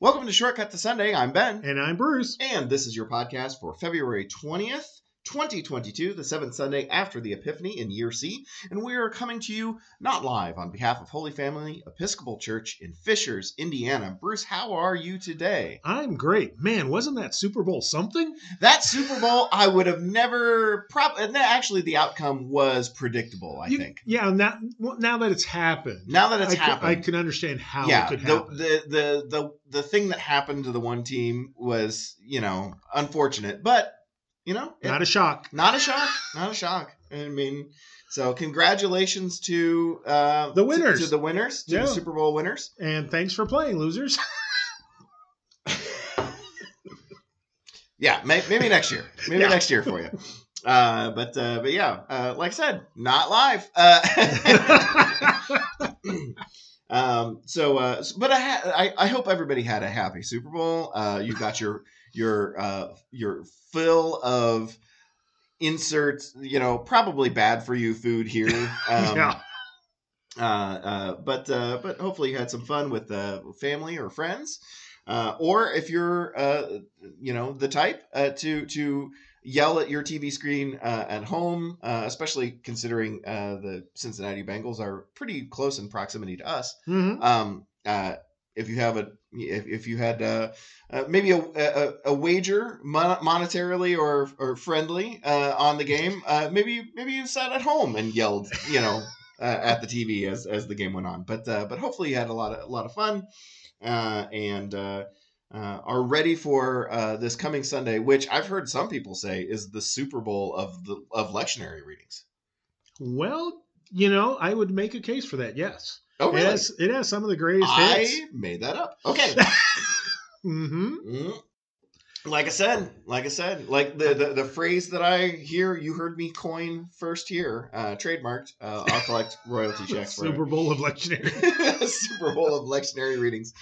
Welcome to Shortcut to Sunday. I'm Ben, And I'm Bruce. and this is your podcast for February 20th, 2022, the seventh Sunday after the Epiphany in Year C. And we are coming to you not live on behalf of Holy Family Episcopal Church in Fishers, Indiana. Bruce, how are you today? I'm great. Man, wasn't that Super Bowl something? That Super Bowl, I would have never. Prob- actually, the outcome was predictable, I You- think. Yeah, now, well, now that it's happened. Now that it's I, can, happened. I can understand how yeah, it could the, happen. the the the the thing that happened to the one team was, you know, unfortunate, but you know, it- Not a shock. not a shock, not a shock. I mean, so congratulations to uh, The winners. to, the winners, to Yeah. the Super Bowl winners. And thanks for playing, losers. Yeah, may, maybe next year, maybe Yeah. next year for you. Uh, but uh, but yeah, uh, like I said, not live. Uh, Um, so, uh, but I, ha- I, I hope everybody had a happy Super Bowl. Uh, you got your, your, uh, your fill of inserts, you know, probably bad for you food here. Um, yeah. uh, uh, but, uh, but hopefully you had some fun with, uh, family or friends. Uh, or if you're, uh, you know, the type, uh, to, to, yell at your TV screen uh, at home, uh, especially considering uh, the Cincinnati Bengals are pretty close in proximity to us. hmm Um, uh, if you have a, if, if you had uh, uh, maybe a, a, a wager mon- monetarily or or friendly uh, on the game, uh, maybe maybe you sat at home and yelled, you know, uh, at the TV as as the game went on. But uh, but hopefully you had a lot of a lot of fun and. Are ready for this coming Sunday, which I've heard some people say is the Super Bowl of the of lectionary readings. Well, you know, I would make a case for that. Yes. Oh, It has, it has some of the greatest hits. I made that up. Okay. mm-hmm. Mm. Like I said, like I said, like the, the, the phrase that I hear, you heard me coin first here, uh, trademarked. Uh, I'll collect royalty checks for Super Bowl of lectionary. Super Bowl of lectionary readings.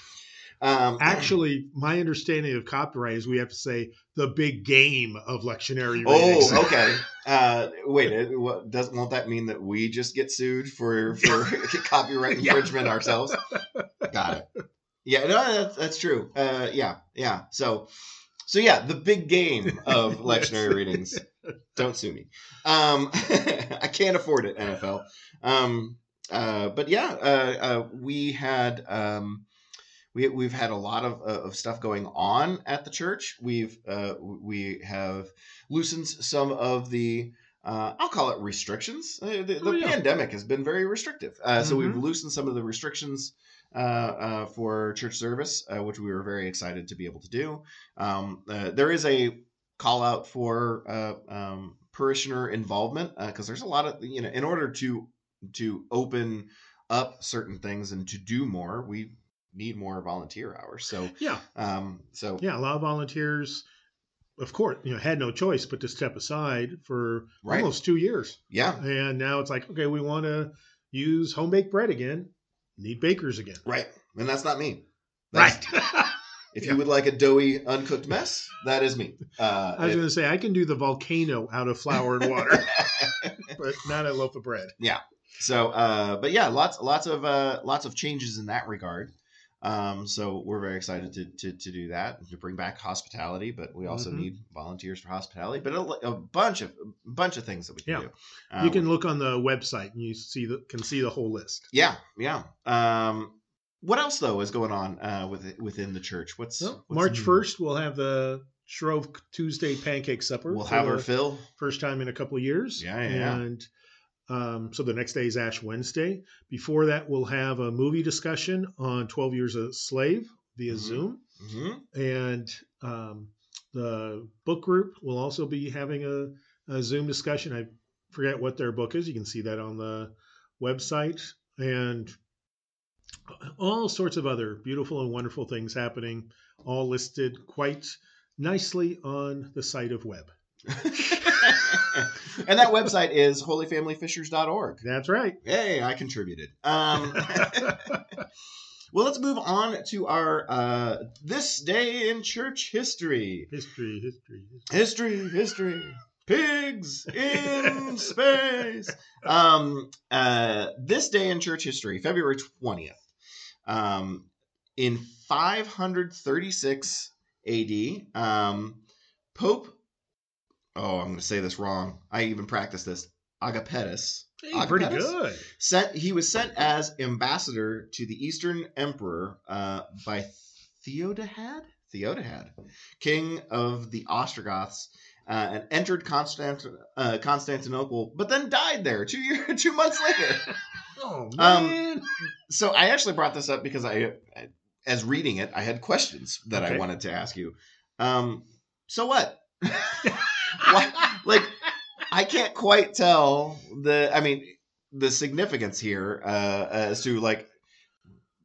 Um, Actually, my understanding of copyright is we have to say the big game of lectionary readings. oh, okay. Uh, wait, it, what, does won't that mean that we just get sued for for copyright Yeah. infringement ourselves? Got it. Yeah, no, that's that's true. Uh, yeah, yeah. So, so yeah, the big game of lectionary readings. Don't sue me. Um, I can't afford it, NFL. Um, uh, but yeah, uh, uh, we had um, we we've had a lot of uh, of stuff going on at the church. We've uh, we have loosened some of the. Uh, I'll call it restrictions. Uh, the the Oh, yeah. pandemic has been very restrictive, uh, so we've Mhm. loosened some of the restrictions uh, uh, for church service, uh, which we were very excited to be able to do. Um, uh, there is a call out for uh, um, parishioner involvement because there's a lot of you know in order to to open up certain things and to do more, we need more volunteer hours. So Yeah. um, so Yeah, a lot of volunteers, of course, you know, had no choice but to step aside for Right. almost two years. yeah, And now it's like, okay, we want to use home baked bread again. Need bakers again. right, and that's not me. That's, Right. If Yeah. you would like a doughy, uncooked mess, that is me. Uh, I was going to say, I can do the volcano out of flour and water, but not a loaf of bread. Yeah. So, uh, but yeah, lots, lots of, uh, lots of changes in that regard. Um, so we're very excited to, to, to do that to bring back hospitality, but we also Mhm. need volunteers for hospitality, but a, a bunch of, a bunch of things that we can Yeah. do. you Um, can look on the website and you see the can see the whole list. yeah, yeah. Um, what else though is going on, uh, with, within the church? What's, Well, what's March first, we'll have the Shrove Tuesday pancake supper. We'll have our fill. first time in a couple of years. Yeah, yeah, yeah. And um, so the next day is Ash Wednesday. Before that, we'll have a movie discussion on 12 Years a Slave via Mhm. Zoom. hmm And um, the book group will also be having a, a Zoom discussion. I forget what their book is. You can see that on the website. And all sorts of other beautiful and wonderful things happening, all listed quite nicely on the site of web. and that website is holyfamilyfishers.org. That's right. Hey, I contributed. Um, well, let's move on to our uh, this day in church history. history, history, history. History, history. Pigs in space. Um, uh, this day in church history, February twentieth. Um, in 536 AD, um, Pope. Oh, I'm going to say this wrong. I even practiced this. Agapetus. Hey, pretty good. Sent. He was sent as ambassador to the Eastern Emperor uh, by Theodahad. Theodahad, king of the Ostrogoths, uh, and entered Constant, uh, Constantinople, but then died there two year, two months later. Oh Um, man. so I actually brought this up because I, as reading it, I had questions that I wanted to ask you. Um, so what? Like, I can't quite tell the. I mean, the significance here uh, as to like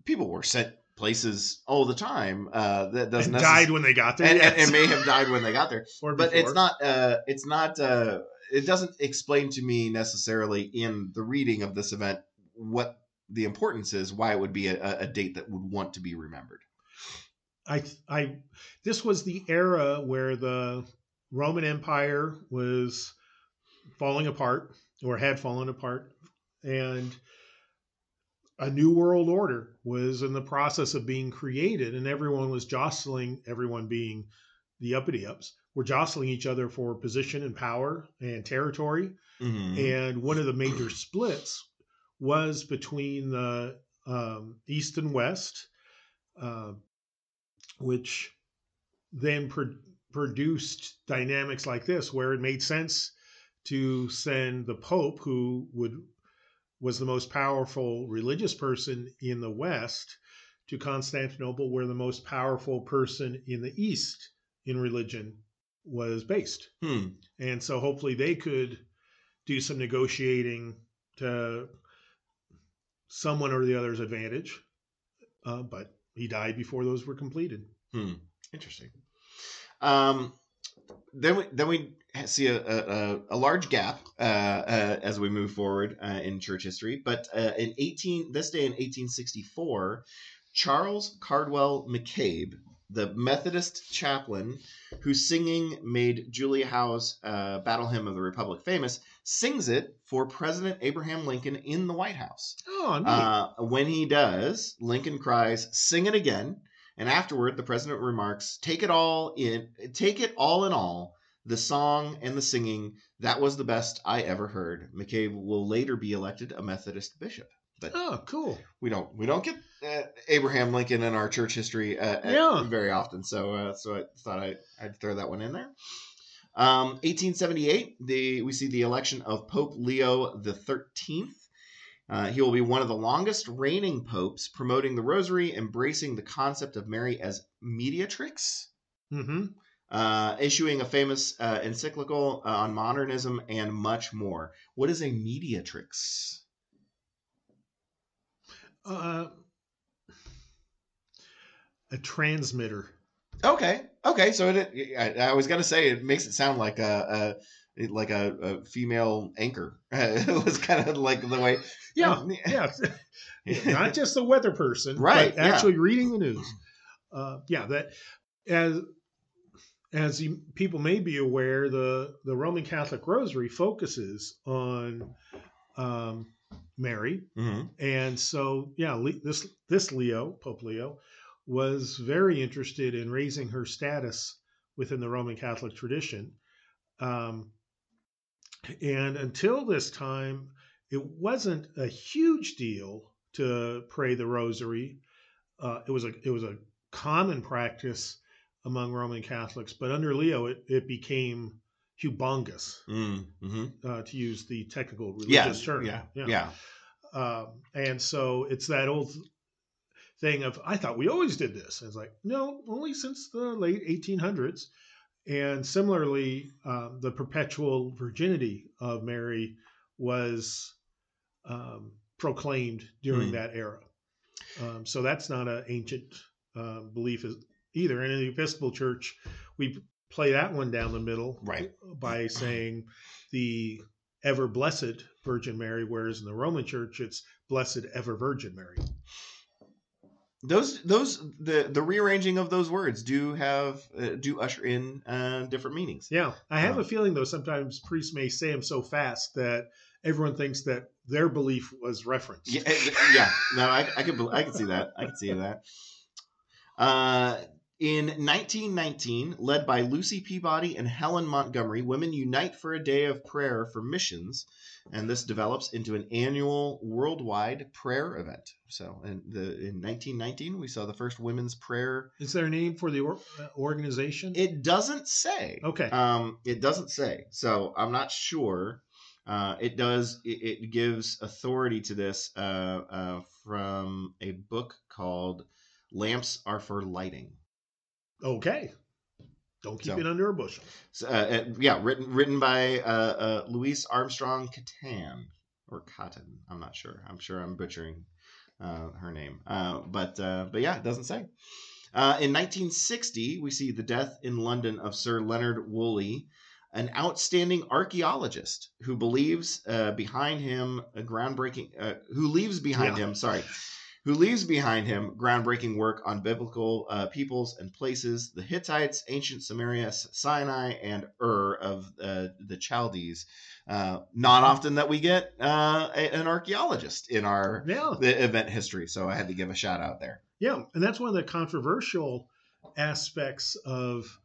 people were sent places all the time. Uh, that doesn't and necess- died when they got there. and, and, yes. and may have died when they got there but it's not uh it's not uh it doesn't explain to me necessarily in the reading of this event what the importance is why it would be a, a date that would want to be remembered I, I, this was the era where the Roman Empire was falling apart or had fallen apart, and a new world order was in the process of being created, and everyone was jostling, everyone being the uppity ups, were jostling each other for position and power and territory. Mm-hmm. And one of the major splits was between the um, East and West, uh, which then pro- produced dynamics like this, where it made sense to send the Pope, who would was the most powerful religious person in the West, to Constantinople, where the most powerful person in the East in religion was based. hmm. And so hopefully they could do some negotiating to someone or the other's advantage. Uh, but he died before those were completed. Hmm. Interesting. Um, then we then we see a, a, a large gap uh, uh, as we move forward uh, in church history. But uh, in eighteen this day in 1864, Charles Cardwell McCabe, the Methodist chaplain whose singing made Julia Howe's uh, Battle Hymn of the Republic famous, sings it for President Abraham Lincoln in the White House. Oh, neat. Uh, when he does, Lincoln cries, "Sing it again!" And afterward, the president remarks, "Take it all in, take it all in all, the song and the singing. That was the best I ever heard." McCabe will later be elected a Methodist bishop. But oh, cool. we don't we don't get uh, Abraham Lincoln in our church history uh, uh, Yeah. very often. So uh, so I thought I, I'd throw that one in there. Um, 1878, the we see the election of Pope Leo the Thirteenth. Uh, he will be one of the longest reigning popes, promoting the Rosary, embracing the concept of Mary as mediatrix, hmm uh, issuing a famous uh, encyclical uh, on modernism, and much more. What is a mediatrix? Uh, a transmitter. Okay. Okay. So it, I, I was gonna say it makes it sound like a, a like a, a female anchor. it was kind of like the way. Yeah, yeah. Not just the weather person, Right, But yeah. actually reading the news. Uh, yeah, that as as you, people may be aware, the the Roman Catholic Rosary focuses on um, Mary, Mhm. and so yeah, Le- this this Leo, Pope Leo, was very interested in raising her status within the Roman Catholic tradition. Um, and until this time, it wasn't a huge deal to pray the Rosary. Uh, it was a it was a common practice among Roman Catholics, but under Leo, it, it became humongous, Mm, mhm. uh, to use the technical Yeah. religious term. Yeah. Yeah. Um, and so it's that old thing of I thought we always did this. And it's like no, only since the late 1800s. And similarly, um, the perpetual virginity of Mary was um, proclaimed during Hmm. that era. Um, so that's not an ancient uh, belief either. And in the Episcopal Church, we play that one down the middle Right. by saying the ever blessed Virgin Mary, whereas in the Roman Church it's blessed ever Virgin Mary. Those those the the rearranging of those words do have uh, do usher in uh, different meanings. Yeah, I have Yeah. a feeling though sometimes priests may say them so fast that everyone thinks that their belief was referenced. Yeah. eh, yeah. No, I I could I could see that. I could see that. Uh, in 1919, led by Lucy Peabody and Helen Montgomery, women unite for a day of prayer for missions, and this develops into an annual worldwide prayer event. So, in the in 1919, we saw the first women's prayer. Is there a name for the or- uh, organization? It doesn't say. okay. Um, it doesn't say, so I'm not sure. Uh, it does. It, it gives authority to this uh, uh, from a book called "Lamps Are for Lighting." Okay. Don't keep So- it under a bushel. So, uh, uh, yeah, written written by uh, uh, Louise Armstrong Cattan or Cotton. I'm not sure. I'm sure I'm butchering uh, her name. Uh, but uh, but yeah, it doesn't say. Uh, in 1960, we see the death in London of Sir Leonard Woolley, an outstanding archaeologist who believes uh, behind him a groundbreaking, uh, who leaves behind Yeah. him, sorry, who leaves behind him groundbreaking work on biblical uh, peoples and places, the Hittites, ancient Samaria, Sinai, and Ur of uh, the Chaldees. Uh, not often that we get uh, a- an archaeologist in our Yeah. the event history, so I had to give a shout out there. Yeah, and that's one of the controversial aspects of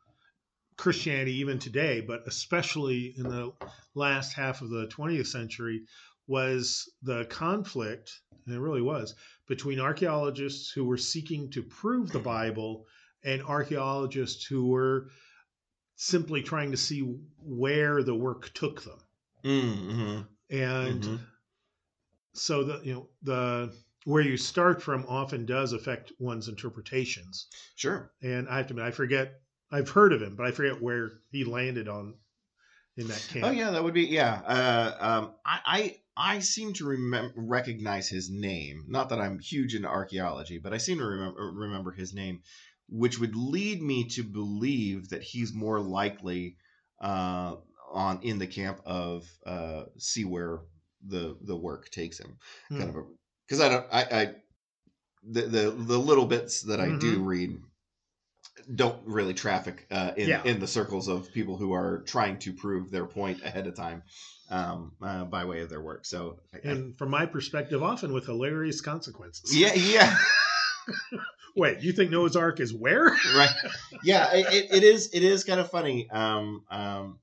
Christianity even today, but especially in the last half of the 20th century, was the conflict, and it really was, between archaeologists who were seeking to prove the Bible and archaeologists who were simply trying to see where the work took them. Mm-hmm. And Mhm. so the you know the where you start from often does affect one's interpretations. Sure. And I have to admit, I forget. I've heard of him, but I forget where he landed on in that camp. Oh yeah, that would be yeah. Uh, um, I, I seem to remember recognize his name. Not that I'm huge into archaeology, but I seem to remember remember his name, which would lead me to believe that he's more likely uh, on in the camp of uh, see where the the work takes him. Hmm. Kind of because I don't I, I the, the the little bits that I do read don't really traffic uh, in Yeah. in the circles of people who are trying to prove their point ahead of time um, uh, by way of their work. So, I- I- And from my perspective, often with hilarious consequences. yeah, yeah, Wait, you think Noah's Ark is where? right, yeah. It, it- it is it is kind of funny. Um, um,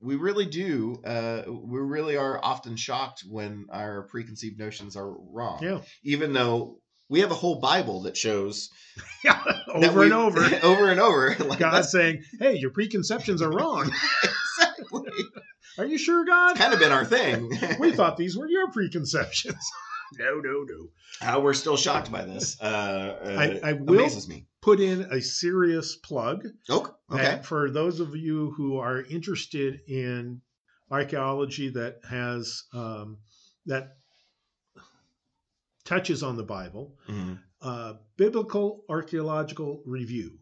we really do. Uh, we really are often shocked when our preconceived notions are wrong. Yeah. Even though we have a whole Bible that shows yeah. that Over we- and over. over and over. Like, God that's saying, "Hey, your preconceptions are wrong." exactly Are you sure, God? kind of been our thing. we thought these were your preconceptions. no, no, no. How we're still shocked by this. Uh, uh, I- I will- amazes me. Put in a serious plug. Oh, okay. for those of you who are interested in archaeology that has um, that touches on the Bible, Mhm. uh, Biblical Archaeological Review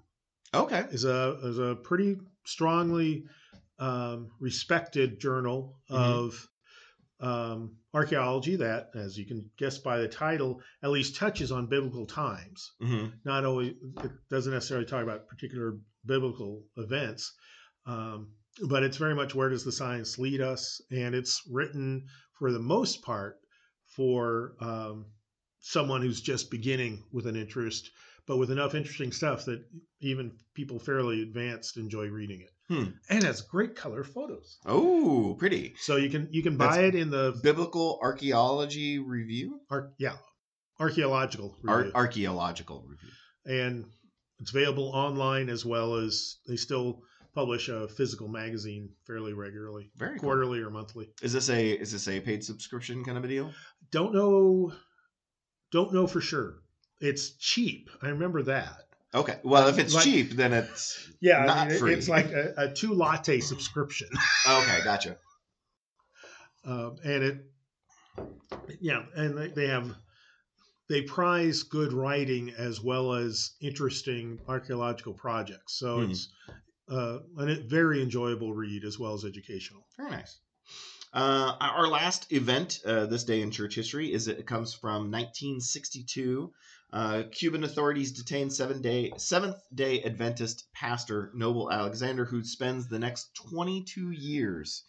Okay. is a is a pretty strongly um, respected journal Mhm. of um, archaeology that, as you can guess by the title, at least touches on biblical times hmm not always it doesn't necessarily talk about particular biblical events um, but it's very much where does the science lead us and it's written for the most part for um, someone who's just beginning with an interest but with enough interesting stuff that even people fairly advanced enjoy reading it Hmm. and has great color photos Oh, pretty. so you can you can buy That's- it in the Biblical Archaeology Review? ar- yeah archaeological Ar- archaeological Review. and it's available online as well as they still publish a physical magazine fairly regularly, Very cool. quarterly or monthly. Is this a is this a paid subscription kind of a deal? Don't know, don't know for sure. It's cheap. I remember that. Okay. Well, if it's Like- cheap, then it's Yeah, Not I mean, it's like a, a two latte subscription, okay. Gotcha. um, and it, yeah, and they, they have they prize good writing as well as interesting archaeological projects. So Hmm. it's uh, a very enjoyable read as well as educational. Very nice. Uh, our last event uh, this day in church history is it comes from 1962. Uh, Cuban authorities detain seven day Seventh Day Adventist pastor Noble Alexander, who spends the next 22 years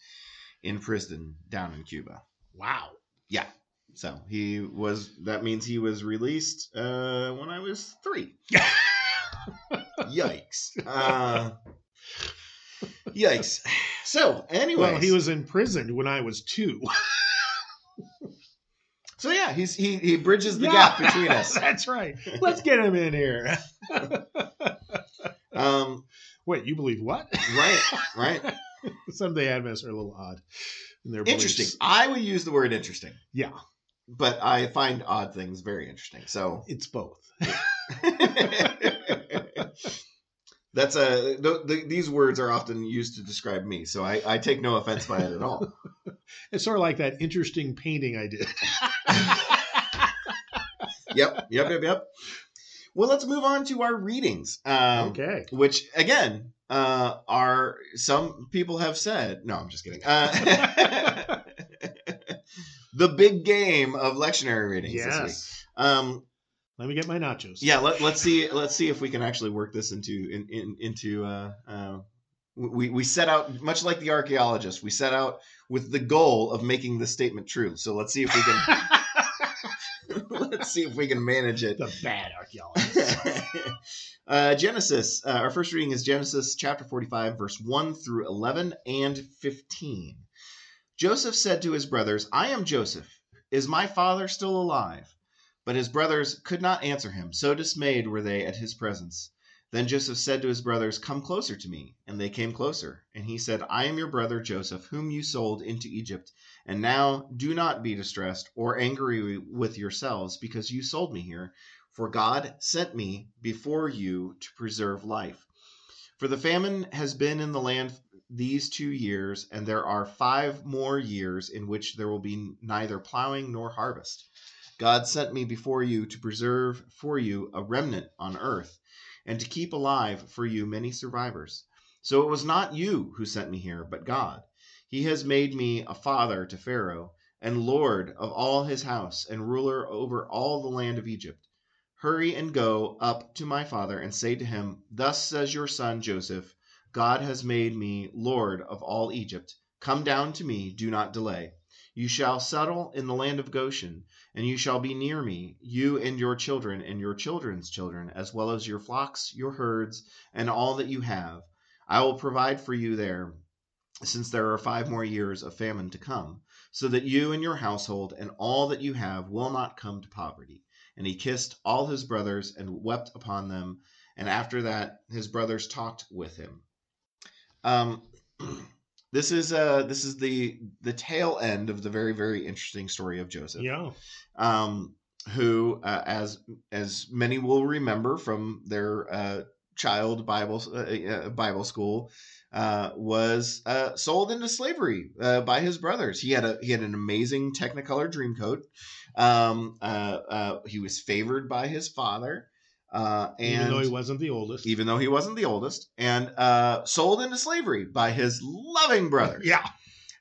in prison down in Cuba. Wow. Yeah. So he was. That means he was released uh, when I was three. Yikes. Uh, yikes. So, anyway. Well, he was imprisoned when I was two. So yeah, he's he he bridges the Yeah. gap between us. That's right. Let's get him in here. Um, Wait, you believe what? right, right. Some Day Adventists are a little odd in their Interesting. beliefs. I would use the word interesting, Yeah, but I find odd things very interesting. So it's both. That's a th- th- these words are often used to describe me. So I, I take no offense by it at all. It's sort of like that interesting painting I did. yep, yep, yep, yep. Well, let's move on to our readings. Um, okay. which again uh, are some people have said. No, I'm just kidding. Uh, the big game of lectionary readings this week. Yes. Um, Let me get my nachos. yeah, let, let's see. Let's see if we can actually work this into in, in, into. Uh, uh, we we set out much like the archaeologist. We set out with the goal of making this statement true. So let's see if we can. let's see if we can manage it. the bad archaeologist. uh, Genesis. Uh, our first reading is Genesis chapter 45, verse 1 through 11 and 15. Joseph said to his brothers, I am Joseph. Is my father still alive? But his brothers could not answer him, so dismayed were they at his presence. Then Joseph said to his brothers, Come closer to me. And they came closer. And he said, I am your brother Joseph, whom you sold into Egypt. And now do not be distressed or angry with yourselves, because you sold me here. For God sent me before you to preserve life. For the famine has been in the land these two years, and there are five more years in which there will be neither plowing nor harvest. God sent me before you to preserve for you a remnant on earth, and to keep alive for you many survivors. So it was not you who sent me here, but God. He has made me a father to Pharaoh, and lord of all his house, and ruler over all the land of Egypt. Hurry and go up to my father, and say to him, Thus says your son Joseph, God has made me lord of all Egypt. Come down to me, do not delay. You shall settle in the land of Goshen, and you shall be near me, you and your children and your children's children, as well as your flocks, your herds, and all that you have. I will provide for you there, since there are five more years of famine to come, so that you and your household and all that you have will not come to poverty. And he kissed all his brothers and wept upon them. And after that, his brothers talked with him. Um, this is uh, this is the the tail end of the very very interesting story of Joseph yeah. um, who, uh, as as many will remember from their uh, child Bible uh, uh, Bible school, uh, was uh, sold into slavery uh, by his brothers. He had a he had an amazing Technicolor Dreamcoat. Um, uh, uh, he was favored by his father, uh, and Even though he wasn't the oldest. even though he wasn't the oldest, and uh, sold into slavery by his loving brother. Yeah.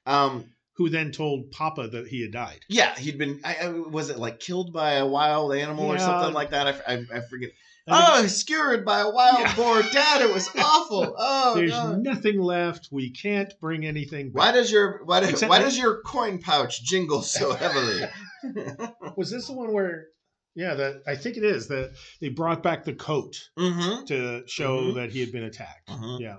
Um, Who then told Papa that he had died. yeah, he'd been. I, I, was it like killed by a wild animal or something like that? I, I, I forget. I Oh, skewered by a wild Yeah. boar. Dad, it was awful. Oh, There's God. nothing left. We can't bring anything Why back. does your why, why I- does your coin pouch jingle so heavily? Was this the one where? Yeah, that I think it is that they brought back the coat mm-hmm. to show Mhm. that he had been attacked. Mhm. Yeah,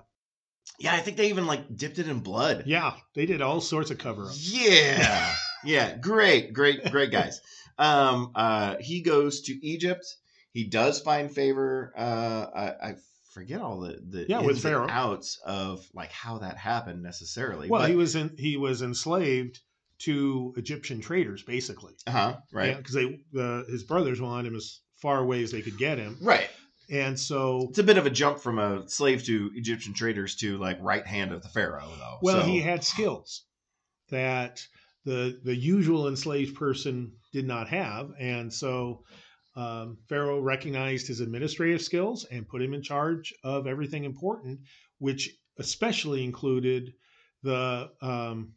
Yeah, I think they even like dipped it in blood. yeah, they did all sorts of cover ups. Yeah. yeah. Great, great, great guys. Um, uh, he goes to Egypt. He does find favor. Uh, I, I forget all the, the Yeah, with Pharaoh. outs of like how that happened necessarily. Well, but, he was in, he was enslaved to Egyptian traders, basically. uh-huh, right. because they uh, his brothers wanted him as far away as they could get him, Right. and so It's a bit of a jump from a slave to Egyptian traders to like right hand of the pharaoh, though. well, So- he had skills that the the usual enslaved person did not have, and so um, Pharaoh recognized his administrative skills and put him in charge of everything important, which especially included the um,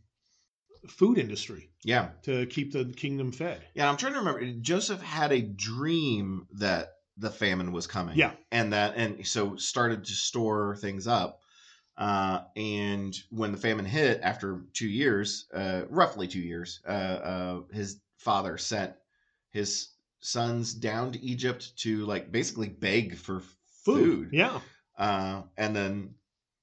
food industry yeah, to keep the kingdom fed. yeah. I'm trying to remember. Joseph had a dream that the famine was coming. Yeah. and that and so started to store things up. Uh, and when the famine hit after two years, uh, roughly two years, uh, uh, his father sent his sons down to Egypt to like basically beg for food. Yeah, uh, and then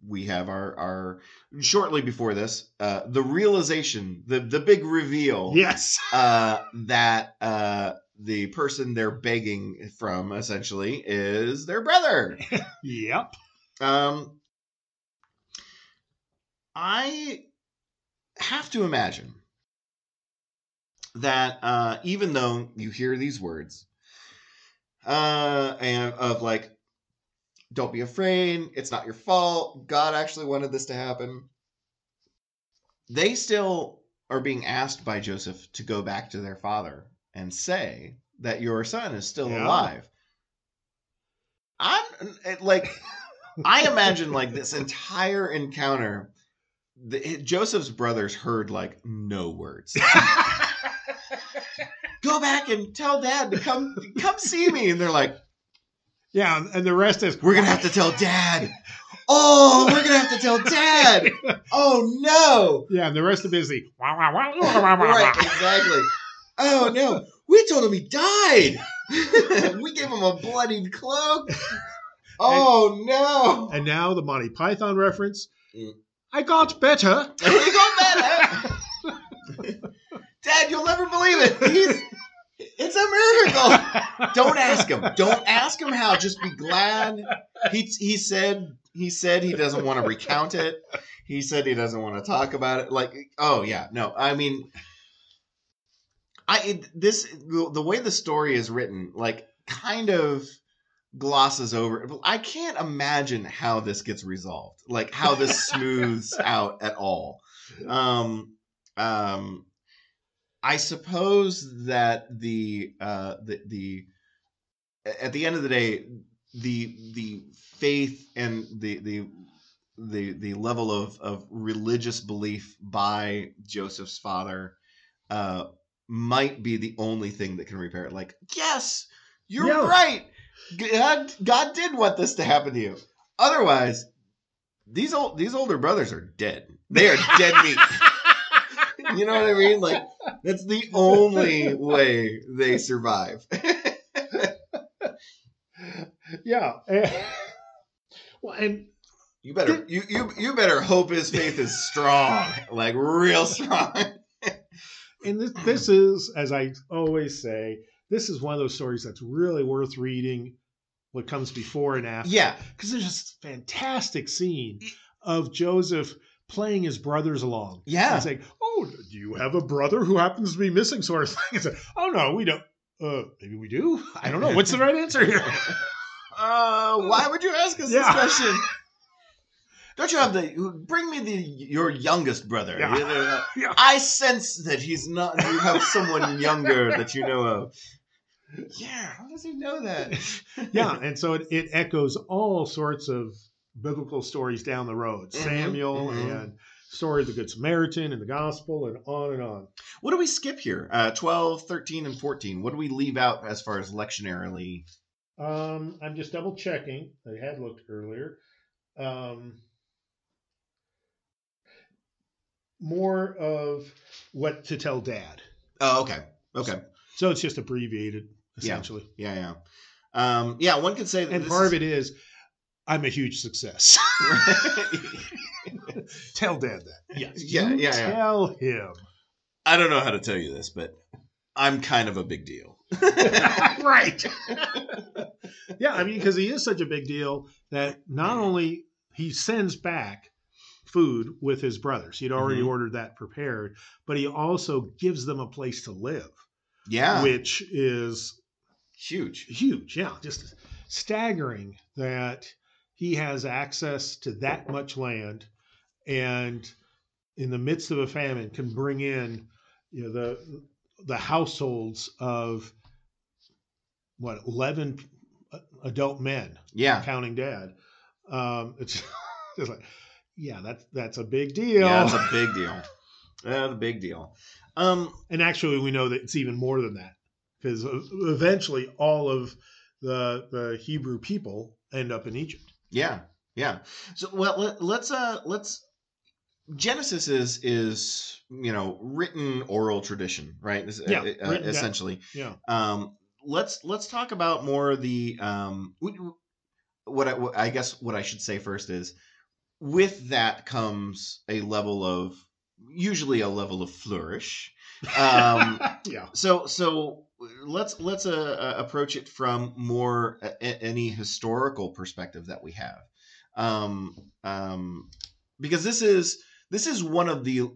we have our our shortly before this uh, the realization, the the big reveal Yes. uh, that uh, the person they're begging from essentially is their brother. Yep. Um, I have to imagine that uh, even though you hear these words uh, and of like, don't be afraid, it's not your fault, God actually wanted this to happen, they still are being asked by Joseph to go back to their father and say that your son is still Yeah. alive. I'm like, I imagine like this entire encounter. The, Joseph's brothers heard like no words. Go back and tell dad to come come see me, and they're like, yeah, and the rest is "We're gonna have to tell dad." Oh, we're gonna have to tell dad. Oh no! Yeah, and the rest of it is the Right, exactly. Oh no, we told him he died. we gave him a bloodied cloak. Oh no! And now the Monty Python reference. Mm. I got better. he got better. Dad, you'll never believe it. He's it's a miracle. Don't ask him. Don't ask him how. Just be glad. He he said he said he doesn't want to recount it. He said he doesn't want to talk about it. Like, oh yeah, no. I mean, I it, this the, the way the story is written, like, kind of glosses over. I can't imagine how this gets resolved. Like how this smooths out at all. Um, um, I suppose that the uh, the the at the end of the day, the the faith and the the the the level of of religious belief by Joseph's father uh, might be the only thing that can repair it. Like, yes, you're Yeah. right. God, God did want this to happen to you. Otherwise, these old these older brothers are dead. They are dead meat. You know what I mean? Like that's the only way they survive. yeah. well, and You better you you you better hope his faith is strong, like real strong. and this, this is, as I always say, this is one of those stories that's really worth reading. What comes before and after? Yeah, because there's this fantastic scene of Joseph playing his brothers along. yeah. and saying, "Oh, do you have a brother who happens to be missing?" Sort of thing. It's like, oh no, we don't. Uh, maybe we do. I don't know. What's the right answer here? Uh, why would you ask us Yeah. this question? Don't you have the bring me the your youngest brother? Yeah. Know, Yeah. I sense that he's not. You have someone younger that you know of. Yeah, how does he know that? yeah, and so it, it echoes all sorts of biblical stories down the road. Mhm, Samuel mhm. and story of the Good Samaritan and the Gospel and on and on. What do we skip here? Uh, 12, 13, and 14. What do we leave out as far as lectionarily? Um, I'm just double checking. I had looked earlier. Um, more of what to tell dad. Oh, okay. Okay. So it's just abbreviated, Yeah. essentially. Yeah, yeah. Um, yeah, one could say that And part is- of it is, I'm a huge success. tell dad that. Yes. Yeah, you yeah, yeah. Tell him. I don't know how to tell you this, but I'm kind of a big deal. right. yeah, I mean, because he is such a big deal that not only he sends back food with his brothers, he'd already Mhm. ordered that prepared, but he also gives them a place to live, Yeah. which is Huge. huge. Yeah, just staggering that he has access to that much land and in the midst of a famine can bring in you know the the households of what 11 adult men Yeah. counting dad um it's just like yeah that's that's a big deal Yeah, it's a big deal. That's a big deal. Um, and actually we know that it's even more than that because eventually all of the the hebrew people end up in egypt yeah, yeah. So well, let, let's uh, let's. Genesis is is you know written oral tradition, right? Yeah, uh, written essentially. yeah Um, let's let's talk about more the um. what I, what I guess what I should say first is with that comes a level of usually a level of flourish. Um, yeah. so so let's let's uh, uh, approach it from more a, a- any historical perspective that we have, um, um, because this is this is one of the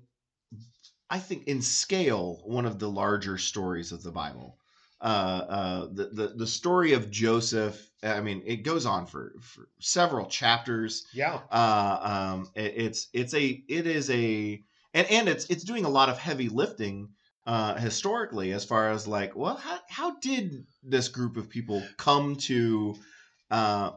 I think in scale one of the larger stories of the Bible. Uh, uh, the, the the story of Joseph. I mean, it goes on for, for several chapters Yeah. uh, um, it- it's it's a it is a and and it's it's doing a lot of heavy lifting uh, historically as far as like well how how did this group of people come to uh,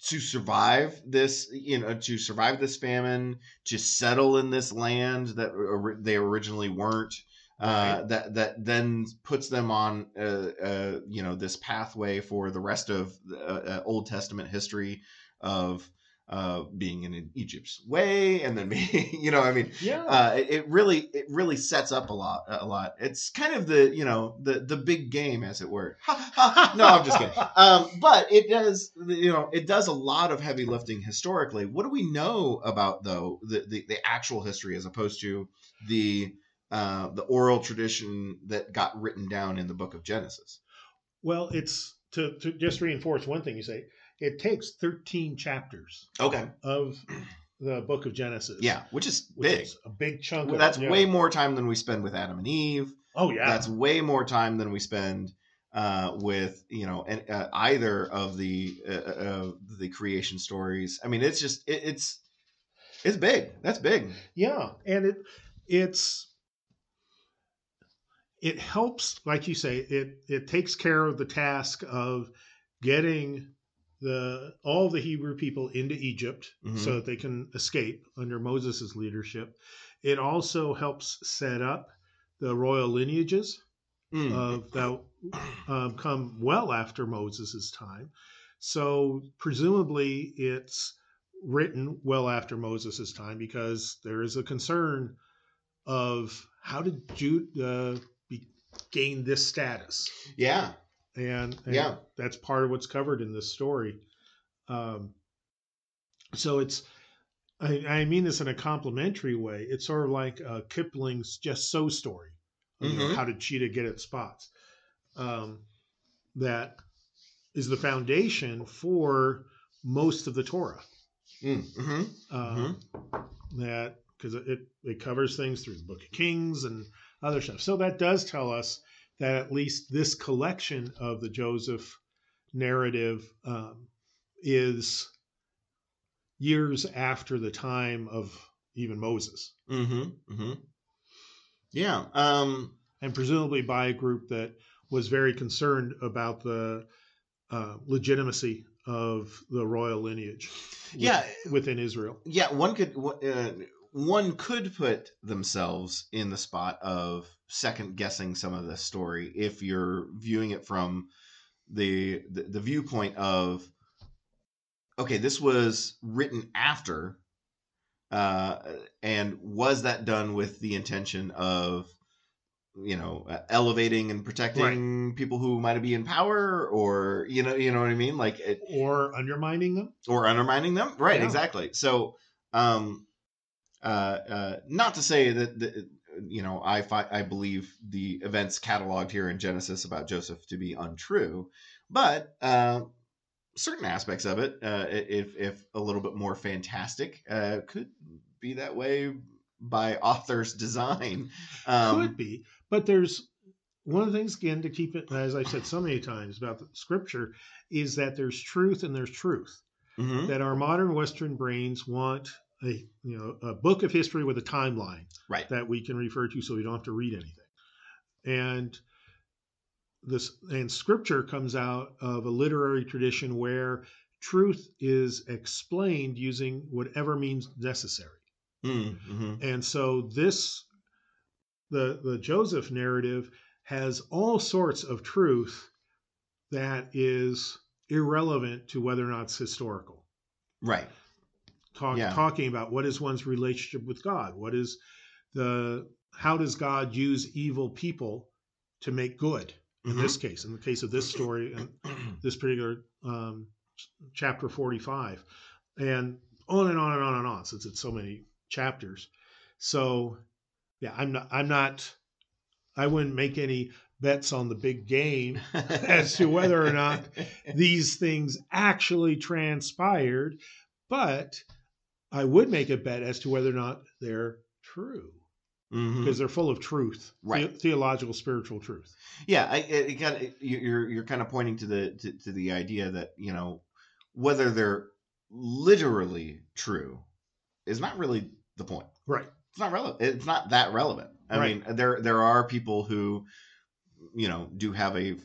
to survive this you know to survive this famine to settle in this land that ori- they originally weren't uh, Right. that that then puts them on uh, uh, you know this pathway for the rest of uh, uh, Old Testament history of uh, being in Egypt's way, and then being you know I mean Yeah. uh, it, it really it really sets up a lot a lot. It's kind of the you know the the big game as it were. no, I'm just kidding. Um, but it does you know it does a lot of heavy lifting historically. What do we know about though the the, the actual history as opposed to the uh, the oral tradition that got written down in the book of Genesis? well, it's to, to just reinforce one thing you say. It takes 13 chapters Okay, of the book of Genesis. yeah, which is which big. is a big chunk. Well, of that's way more time than we spend with Adam and Eve. Oh yeah. That's way more time than we spend uh, with you know and, uh, either of the uh, uh, the creation stories. I mean, it's just it, it's it's big. That's big. Yeah, and it it's it helps, like you say, it it takes care of the task of getting the all the Hebrew people into Egypt Mhm. so that they can escape under Moses' leadership. It also helps set up the royal lineages Mm. of that um, come well after Moses' time. So presumably it's written well after Moses' time because there is a concern of how did Jude uh, be, gain this status, yeah, and, and Yeah. that's part of what's covered in this story. Um, so it's. I, I mean this in a complimentary way. It's sort of like uh, Kipling's "Just So" story. You know, Mhm. how did cheetah get its spots? Um, that is the foundation for most of the Torah. Mm. hmm Uh, That because it it covers things through the Book of Kings and other stuff. So that does tell us that at least this collection of the Joseph narrative um, is years after the time of even Moses, hmm hmm Yeah. Um. and presumably by a group that was very concerned about the uh, legitimacy of the royal lineage. Yeah. within Israel. Yeah. One could. Uh, one could put themselves in the spot of second guessing some of this story if you're viewing it from the, the the viewpoint of okay this was written after uh and was that done with the intention of you know uh, elevating and protecting people who might be in power or you know you know what i mean like it, Or undermining them. or undermining them right Yeah. exactly so um not to say that the, you know i fi- i believe the events cataloged here in genesis about joseph to be untrue but uh certain aspects of it uh if if a little bit more fantastic uh could be that way by author's design um Could be, but there's one of the things again to keep it, as I've said so many times about the scripture, is that there's truth and there's truth. mhm, That our modern Western brains want a you know a book of history with a timeline right that we can refer to, so we don't have to read anything. And this and scripture comes out of a literary tradition where truth is explained using whatever means necessary. mm-hmm. And so this the the Joseph narrative has all sorts of truth that is irrelevant to whether or not it's historical. right Talk, Yeah. Talking about what is one's relationship with God, what is the how does God use evil people to make good? In Mhm. this case, in the case of this story and this particular um, chapter 45, and on and on and on and on since it's so many chapters. So, yeah, I'm not. I'm not. I wouldn't make any bets on the big game as to whether or not these things actually transpired, but I would make a bet as to whether or not they're true because they're full of truth, Right. the- theological, spiritual truth. Yeah, I, it, it kind of you're you're kind of pointing to the to, to the idea that you know whether they're literally true is not really the point. Right. It's not relevant. It's not that relevant. I Right. mean, there there are people who you know do have a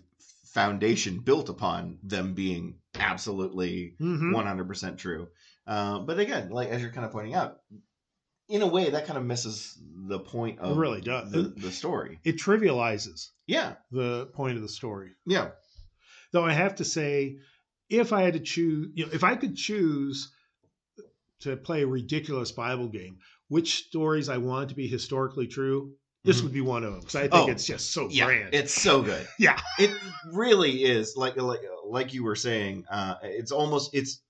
foundation built upon them being absolutely Mhm. 100% true. Uh, but again, like as you're kind of pointing out, in a way that kind of misses the point of It really does. the, the story. It trivializes Yeah, the point of the story. yeah, Though I have to say, if I had to choose, you know, if I could choose to play a ridiculous Bible game, which stories I want to be historically true, this Mhm. would be one of them because I think Oh, it's just so yeah. grand. It's so good. Yeah. it really is. Like like like you were saying, uh, it's almost it's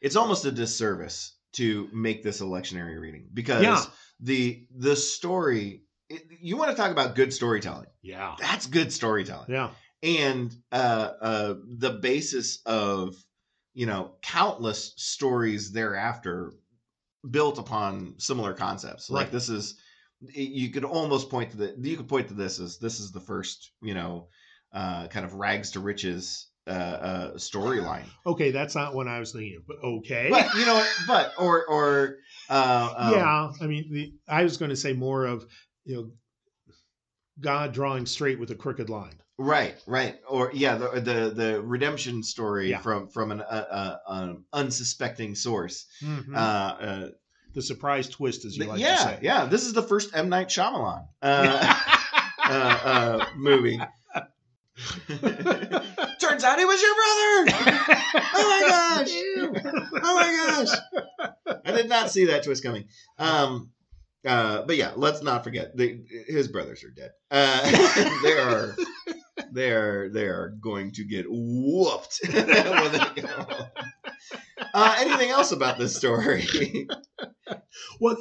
it's almost a disservice to make this a lectionary reading because Yeah. the the story. It, you want to talk about good storytelling? yeah, That's good storytelling. yeah, and uh, uh, the basis of you know countless stories thereafter built upon similar concepts like Right. this is you could almost point to the you could point to this as this is the first you know uh, kind of rags to riches uh, uh, storyline okay, that's not what I was thinking of, but okay. but you know but or or uh, um, yeah, I mean, the, I was going to say more of you know God drawing straight with a crooked line. Right, right, or yeah, the the, the redemption story Yeah. from from an uh, uh, um, unsuspecting source. Mhm. Uh, uh, the surprise twist, as you like yeah, to say. yeah. This is the first M Night Shyamalan uh, uh, uh, movie. Turns out he was your brother. Oh my gosh! Oh my gosh! I did not see that twist coming. Um, uh, but yeah, let's not forget they, his brothers are dead. Uh, they are, they are, they are going to get whooped. when they go uh, anything else about this story? Well,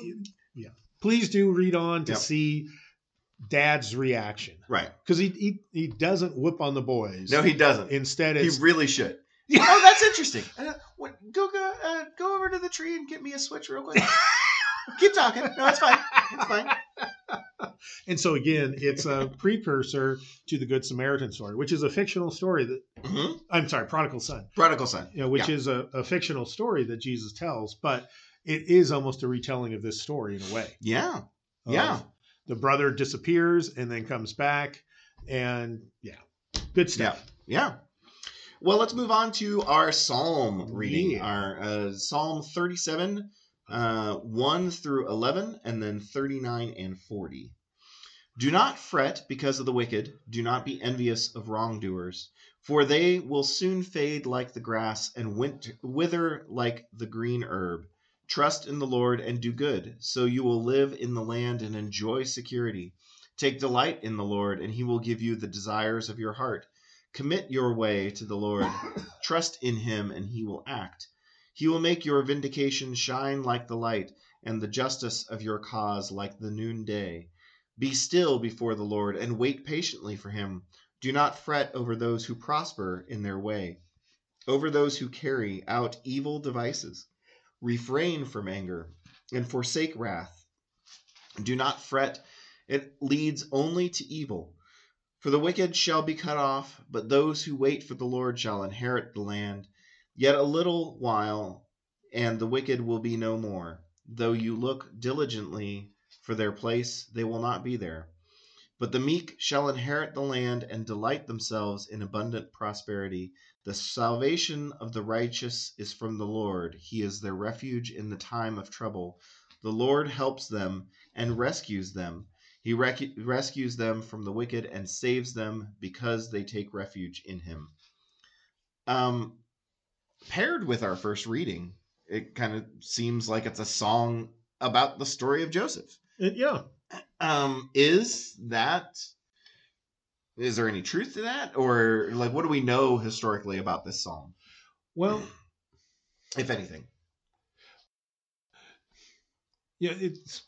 yeah. Please do read on to Yep. see Dad's reaction right? because he, he he doesn't whip on the boys. No, he doesn't. Instead, He it's really should. oh, that's interesting. Uh, what, go go uh, go over to the tree and get me a switch real quick. Keep talking. No, it's fine. It's fine. and so again, it's a precursor to the Good Samaritan story, which is a fictional story that hmm I'm sorry, Prodigal Son, Prodigal son. you know, which Yeah. is a, a fictional story that Jesus tells, but it is almost a retelling of this story in a way. Yeah. of Yeah. The brother disappears and then comes back, and yeah, good stuff. Yeah. Well, let's move on to our psalm reading. Yeah. Our uh, Psalm 37, uh, 1 through 11, and then 39 and 40. Do not fret because of the wicked. Do not be envious of wrongdoers, for they will soon fade like the grass and winter, wither like the green herb. Trust in the Lord and do good, so you will live in the land and enjoy security. Take delight in the Lord, and he will give you the desires of your heart. Commit your way to the Lord. Trust in him, and he will act. He will make your vindication shine like the light, and the justice of your cause like the noonday. Be still before the Lord, and wait patiently for him. Do not fret over those who prosper in their way, over those who carry out evil devices. Refrain from anger, and forsake wrath. Do not fret, it leads only to evil. For the wicked shall be cut off, but those who wait for the Lord shall inherit the land. Yet a little while, and the wicked will be no more. Though you look diligently for their place, they will not be there. But the meek shall inherit the land and delight themselves in abundant prosperity. The salvation of the righteous is from the Lord. He is their refuge in the time of trouble. The Lord helps them and rescues them. He rec- rescues them from the wicked and saves them because they take refuge in him. Um, paired with our first reading, it kind of seems like it's a song about the story of Joseph. And yeah, Um, is that is there any truth to that, or like what do we know historically about this song? Well, if anything. Yeah, it's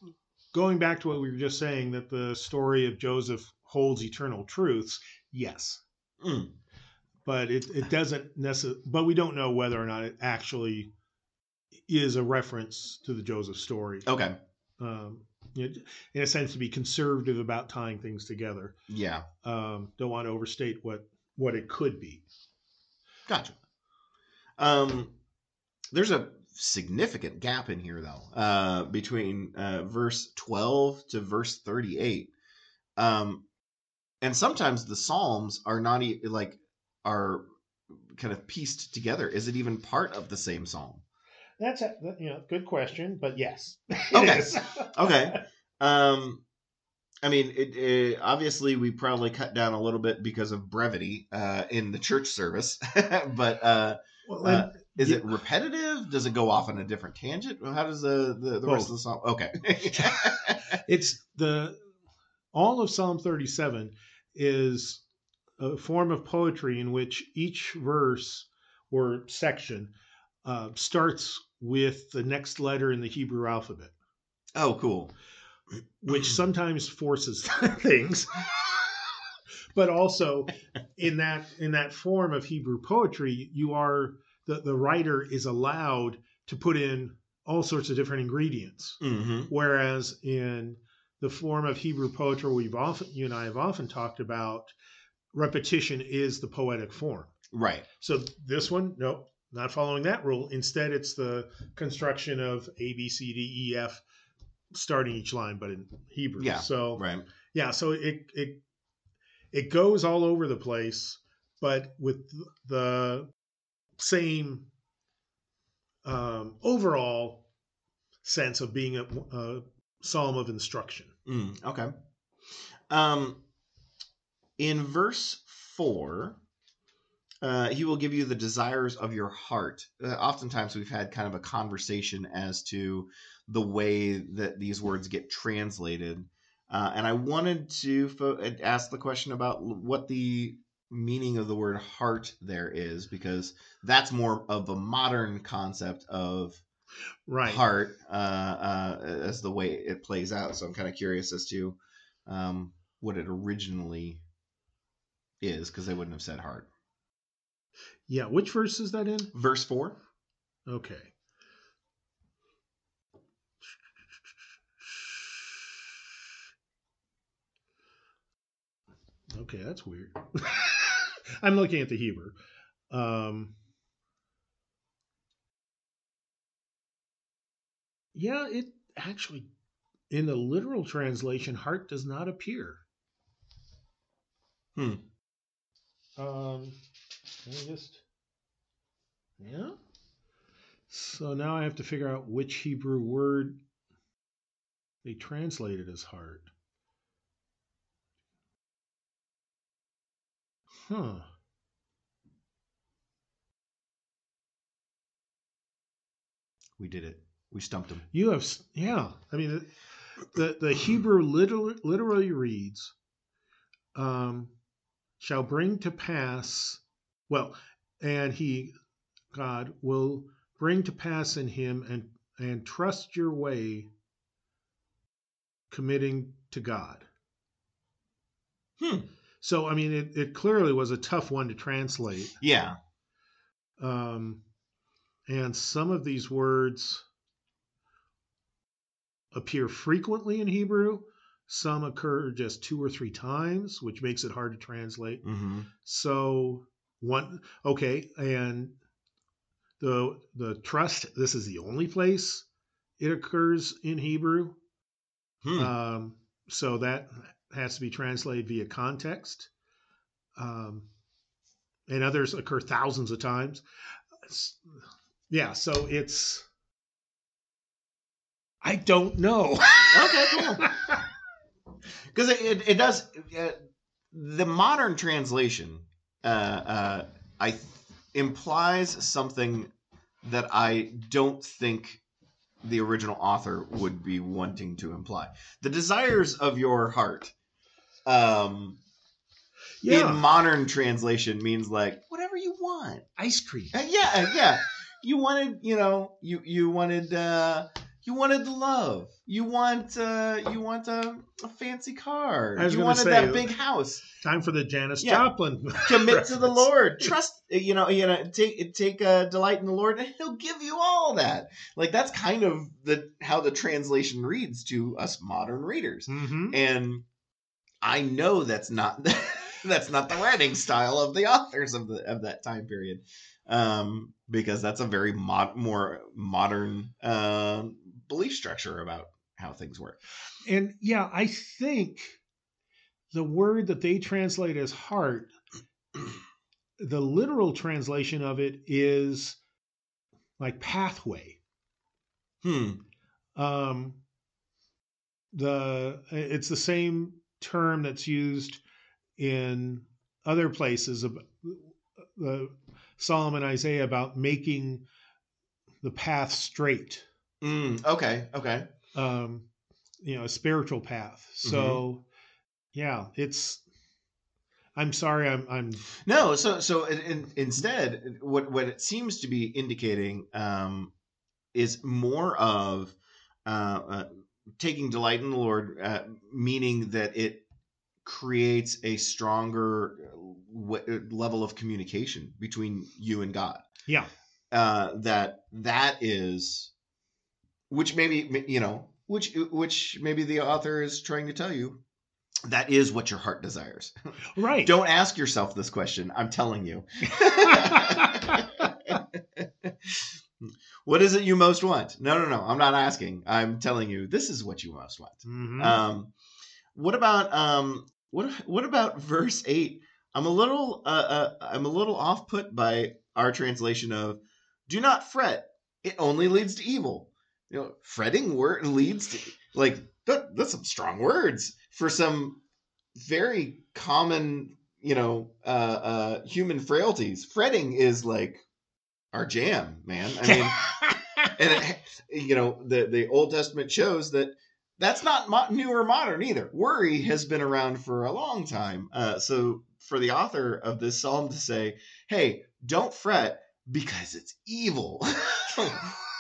going back to what we were just saying that the story of Joseph holds eternal truths. Yes, Mm. but it, it doesn't necessarily. But we don't know whether or not it actually is a reference to the Joseph story. Okay. Um, you know, in a sense, to be conservative about tying things together. Yeah. Um, don't want to overstate what what it could be. Gotcha. Um, there's a significant gap in here though, uh, between uh, verse 12 to verse 38. Um, and sometimes the Psalms are not e- like are kind of pieced together. Is it even part of the same psalm? That's a you know good question, but yes. Okay. Okay. Um, I mean, it, it, obviously we probably cut down a little bit because of brevity uh, in the church service, but uh, Well, Uh, Is Yeah. it repetitive? Does it go off on a different tangent? How does the the, the rest of the song? Okay. it's the all of Psalm 37 is a form of poetry in which each verse or section uh, starts with the next letter in the Hebrew alphabet, oh, cool. which sometimes forces things. but also in that in that form of Hebrew poetry, you are the, the writer is allowed to put in all sorts of different ingredients. hmm Whereas in the form of Hebrew poetry we've often you and I have often talked about, repetition is the poetic form. Right. So this one, nope, not following that rule. Instead, it's the construction of A, B, C, D, E, F, starting each line, but in Hebrew. Yeah, So Right. yeah, so it it it goes all over the place, but with the same um, overall sense of being a, a psalm of instruction. Mm, okay. Um, in verse four, uh, he will give you the desires of your heart. Uh, oftentimes, we've had kind of a conversation as to the way that these words get translated, uh, and I wanted to fo- ask the question about what the meaning of the word heart there is, because that's more of a modern concept of Right. heart uh, uh, as the way it plays out. So I'm kind of curious as to um, what it originally is, because they wouldn't have said heart. Yeah. Which verse is that in? Verse four. Okay. Okay, that's weird. I'm looking at the Hebrew. Um, yeah, it actually, in the literal translation, heart does not appear. Hmm. Um, let me just. Yeah. So now I have to figure out which Hebrew word they translated as heart. Huh. We did it. We stumped him. You have, yeah. I mean, the the Hebrew literally, literally reads, um, "Shall bring to pass." Well, and he, God, will bring to pass in him and and trust your way, committing to God. Hmm. So, I mean, it, it clearly was a tough one to translate. Yeah. Um, and some of these words appear frequently in Hebrew. Some occur just two or three times, which makes it hard to translate. Mm-hmm. So one, okay, and the the trust. This is the only place it occurs in Hebrew. Hmm. Um, so that has to be translated via context. Um, and others occur thousands of times. It's- yeah, so it's. I don't know. okay. Cool. Because it, it, it does. Uh, the modern translation, uh, uh, I implies something that I don't think the original author would be wanting to imply. The desires of your heart. Um, Yeah. in modern translation means like whatever you want. Ice cream. Uh, yeah, uh, yeah. You wanted, you know, you you wanted uh you wanted the love. You want uh you want a, a fancy car. You wanted say- that big house. Time for the Janis Yeah. Joplin. Commit to the. Lord. Trust uh, you know, you know, take take uh, delight in the Lord and he'll give you all that. Like that's kind of the how the translation reads to us modern readers. Mhm. And I know that's not that's not the writing style of the authors of the of that time period, um, because that's a very mod, more modern uh, belief structure about how things work. And yeah, I think the word that they translate as heart, the literal translation of it is like pathway. Hmm. Um, the it's the same term that's used in other places of the Psalm and Isaiah about making the path straight. Mm, okay. Okay. um, you know, a spiritual path. So, yeah, it's. I'm sorry, I'm. I'm. No. So so in, in, instead, what what it seems to be indicating um, is more of uh, uh, taking delight in the Lord, uh, meaning that it creates a stronger w- level of communication between you and God. Yeah, Uh, that that is, which maybe you know, which which maybe the author is trying to tell you. That is what your heart desires. right. Don't ask yourself this question. I'm telling you. what is it you most want? No, no, no. I'm not asking. I'm telling you. This is what you most want. Mhm. Um, what about um, what what about verse eight? I'm a little uh, uh, I'm a little off put by our translation of "Do not fret; it only leads to evil." You know, fretting word leads to like that, that's some strong words for some very common you know uh, uh, human frailties. Fretting is like our jam, man. I mean and it, you know the the Old Testament shows that that's not mo- new or modern either. Worry has been around for a long time. Uh, so for the author of this psalm to say, "Hey, don't fret because it's evil."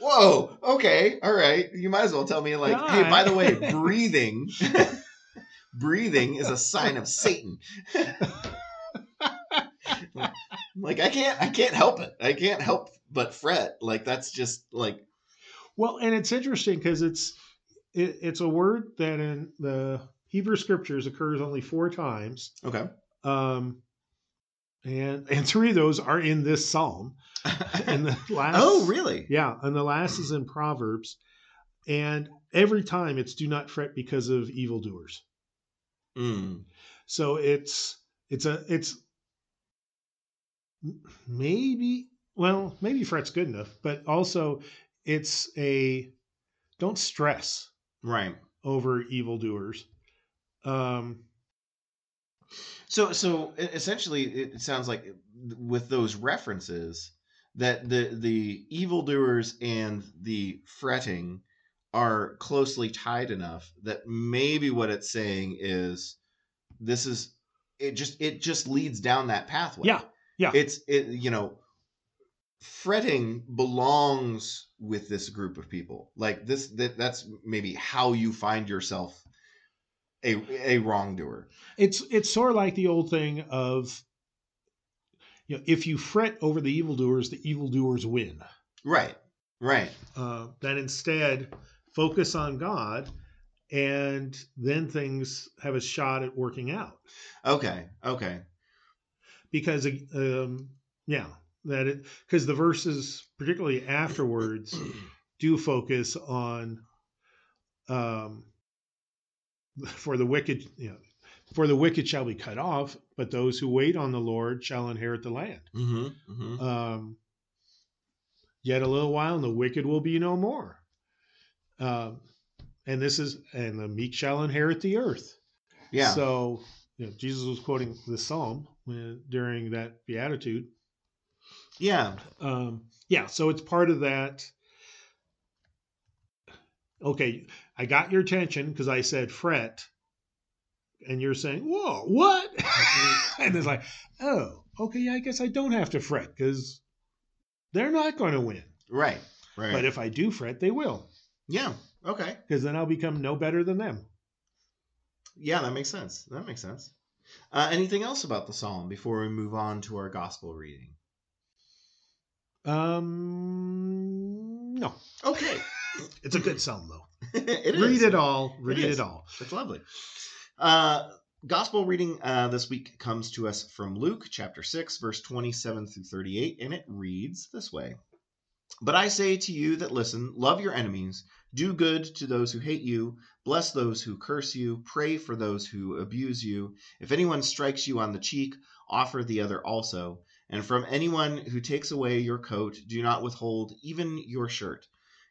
Whoa. Okay. All right. You might as well tell me like, All "Hey, by the way, breathing." breathing is a sign of Satan. like I can't I can't help it. I can't help but fret. Like that's just like well, and it's interesting because it's it, it's a word that in the Hebrew scriptures occurs only four times, okay. um, and and three of those are in this psalm. And the last, oh, really? Yeah, and the last is in Proverbs, and every time it's "Do not fret because of evildoers." Mm. So it's it's a it's maybe well maybe fret's good enough, but also it's a don't stress Right. over evildoers. Um, So so essentially it sounds like eh, with those references that the the evildoers and the fretting are closely tied enough that maybe what it's saying is this is it just it just leads down that pathway. Yeah, yeah. It's it you know fretting belongs with this group of people. Like this that that's maybe how you find yourself a a wrongdoer. it's it's sort of like the old thing of you know if you fret over the evildoers, the evildoers win. Right. Right. Uh, that instead focus on God, and then things have a shot at working out. Okay. Okay. because um, yeah that it because the verses particularly afterwards do focus on um for the wicked you know for the wicked shall be cut off but those who wait on the lord shall inherit the land Mm-hmm. Mm-hmm. um yet a little while and the wicked will be no more um and this is and the meek shall inherit the earth Yeah. so you know, Jesus was quoting the psalm when, during that beatitude. yeah. Um, yeah, so it's part of that. Okay, I got your attention because I said fret, and you're saying, "Whoa, what?" and it's like, "Oh, okay, I guess I don't have to fret because they're not going to win. Right. Right. But if I do fret, they will, yeah. Okay. because then I'll become no better than them." Yeah, that makes sense. That makes sense. Uh, anything else about the psalm before we move on to our gospel reading? Um, no, Okay. It's a good psalm though. it is. Read it all. Read It it, all. It's lovely. Uh, gospel reading uh, this week comes to us from Luke chapter 6, verse 27 through 38, and it reads this way But I say to you that listen, love your enemies, do good to those who hate you, bless those who curse you, pray for those who abuse you. If anyone strikes you on the cheek, offer the other also. And from anyone who takes away your coat, do not withhold even your shirt.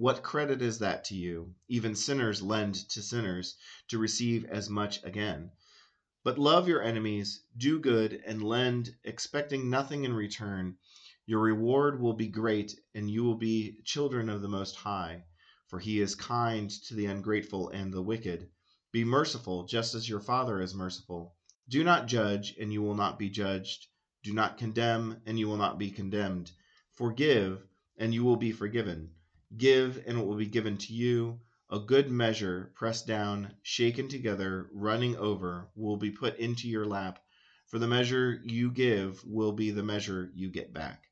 what credit is that to you? Even sinners lend to sinners to receive as much again. But love your enemies, do good, and lend, expecting nothing in return. Your reward will be great, and you will be children of the Most High, for he is kind to the ungrateful and the wicked. Be merciful, just as your Father is merciful. Do not judge, and you will not be judged. Do not condemn, and you will not be condemned. Forgive, and you will be forgiven. Give, and it will be given to you. A good measure, pressed down, shaken together, running over, will be put into your lap. For the measure you give will be the measure you get back.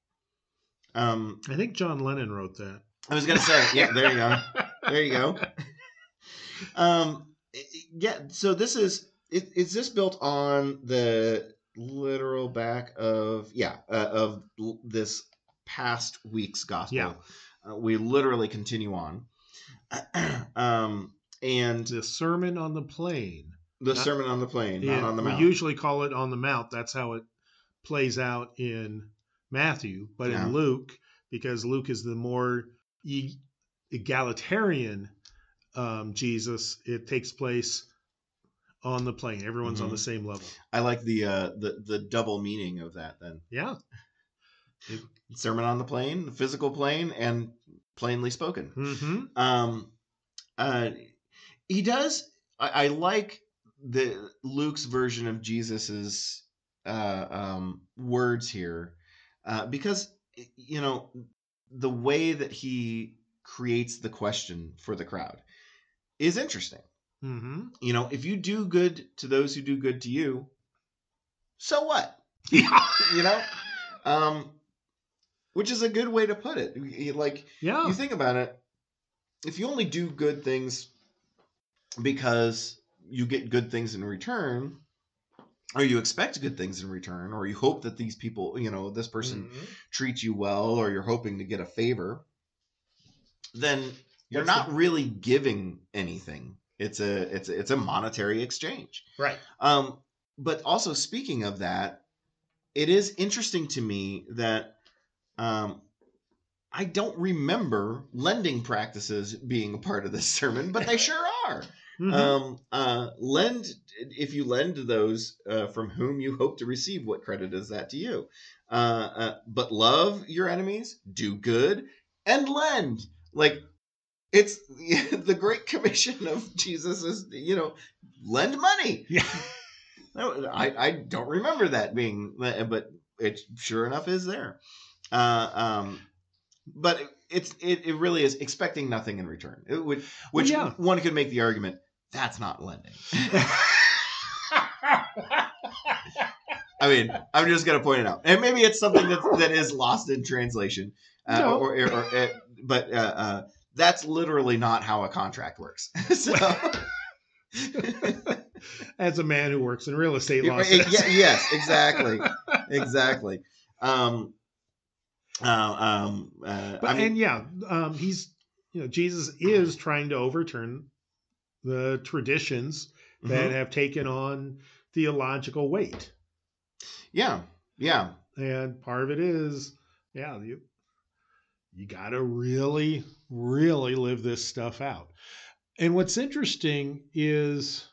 Um, I think John Lennon wrote that. I was gonna say, yeah, there you go, there you go. Um, yeah. So this is it, is this built on the literal back of yeah uh, of this past week's gospel? Yeah. Uh, we literally continue on. um, and The Sermon on the Plain. the Not- sermon on the plain, Yeah, not on the Mount. we usually call it on the mount. That's how it plays out in Matthew, but Yeah. in Luke, because Luke is the more egalitarian um, Jesus, it takes place on the plane. Everyone's on Mhm. the same level. I like the uh, the the double meaning of that. Then Yeah, sermon on the plane, the physical plane, and plainly spoken. hmm Um, uh, he does. I, I like the Luke's version of Jesus's uh, um, words here uh, because you know the way that he creates the question for the crowd is interesting. Mm-hmm. You know, if you do good to those who do good to you, so what? You know, um, which is a good way to put it. Like yeah, you think about it, if you only do good things because you get good things in return, or you expect good things in return, or you hope that these people, you know, this person Mhm. treats you well, or you're hoping to get a favor, then you're not really giving anything. It's a it's a, it's a monetary exchange. right. Um, but also speaking of that, it is interesting to me that um, I don't remember lending practices being a part of this sermon, but they sure are. Mhm. Um, uh, lend if you lend to those uh, from whom you hope to receive. What credit is that to you? Uh, uh, but love your enemies, do good, and lend. Like it's the Great Commission of Jesus is you know lend money. yeah, I, I don't remember that being, but it sure enough is there. Uh, um, but it's it, it really is expecting nothing in return. It would, which yeah. one could make the argument that's not lending. I mean, I'm just gonna point it out, and maybe it's something that that is lost in translation, uh, No. or, or, or uh, but uh, uh, that's literally not how a contract works. so, As a man who works in real estate law, yeah, yes, exactly, exactly. Um, uh, um, uh, But I mean, and yeah, um, he's you know Jesus is trying to overturn the traditions that mhm, have taken on theological weight. Yeah. Yeah. And part of it is, yeah, you you got to really, really live this stuff out. And what's interesting is,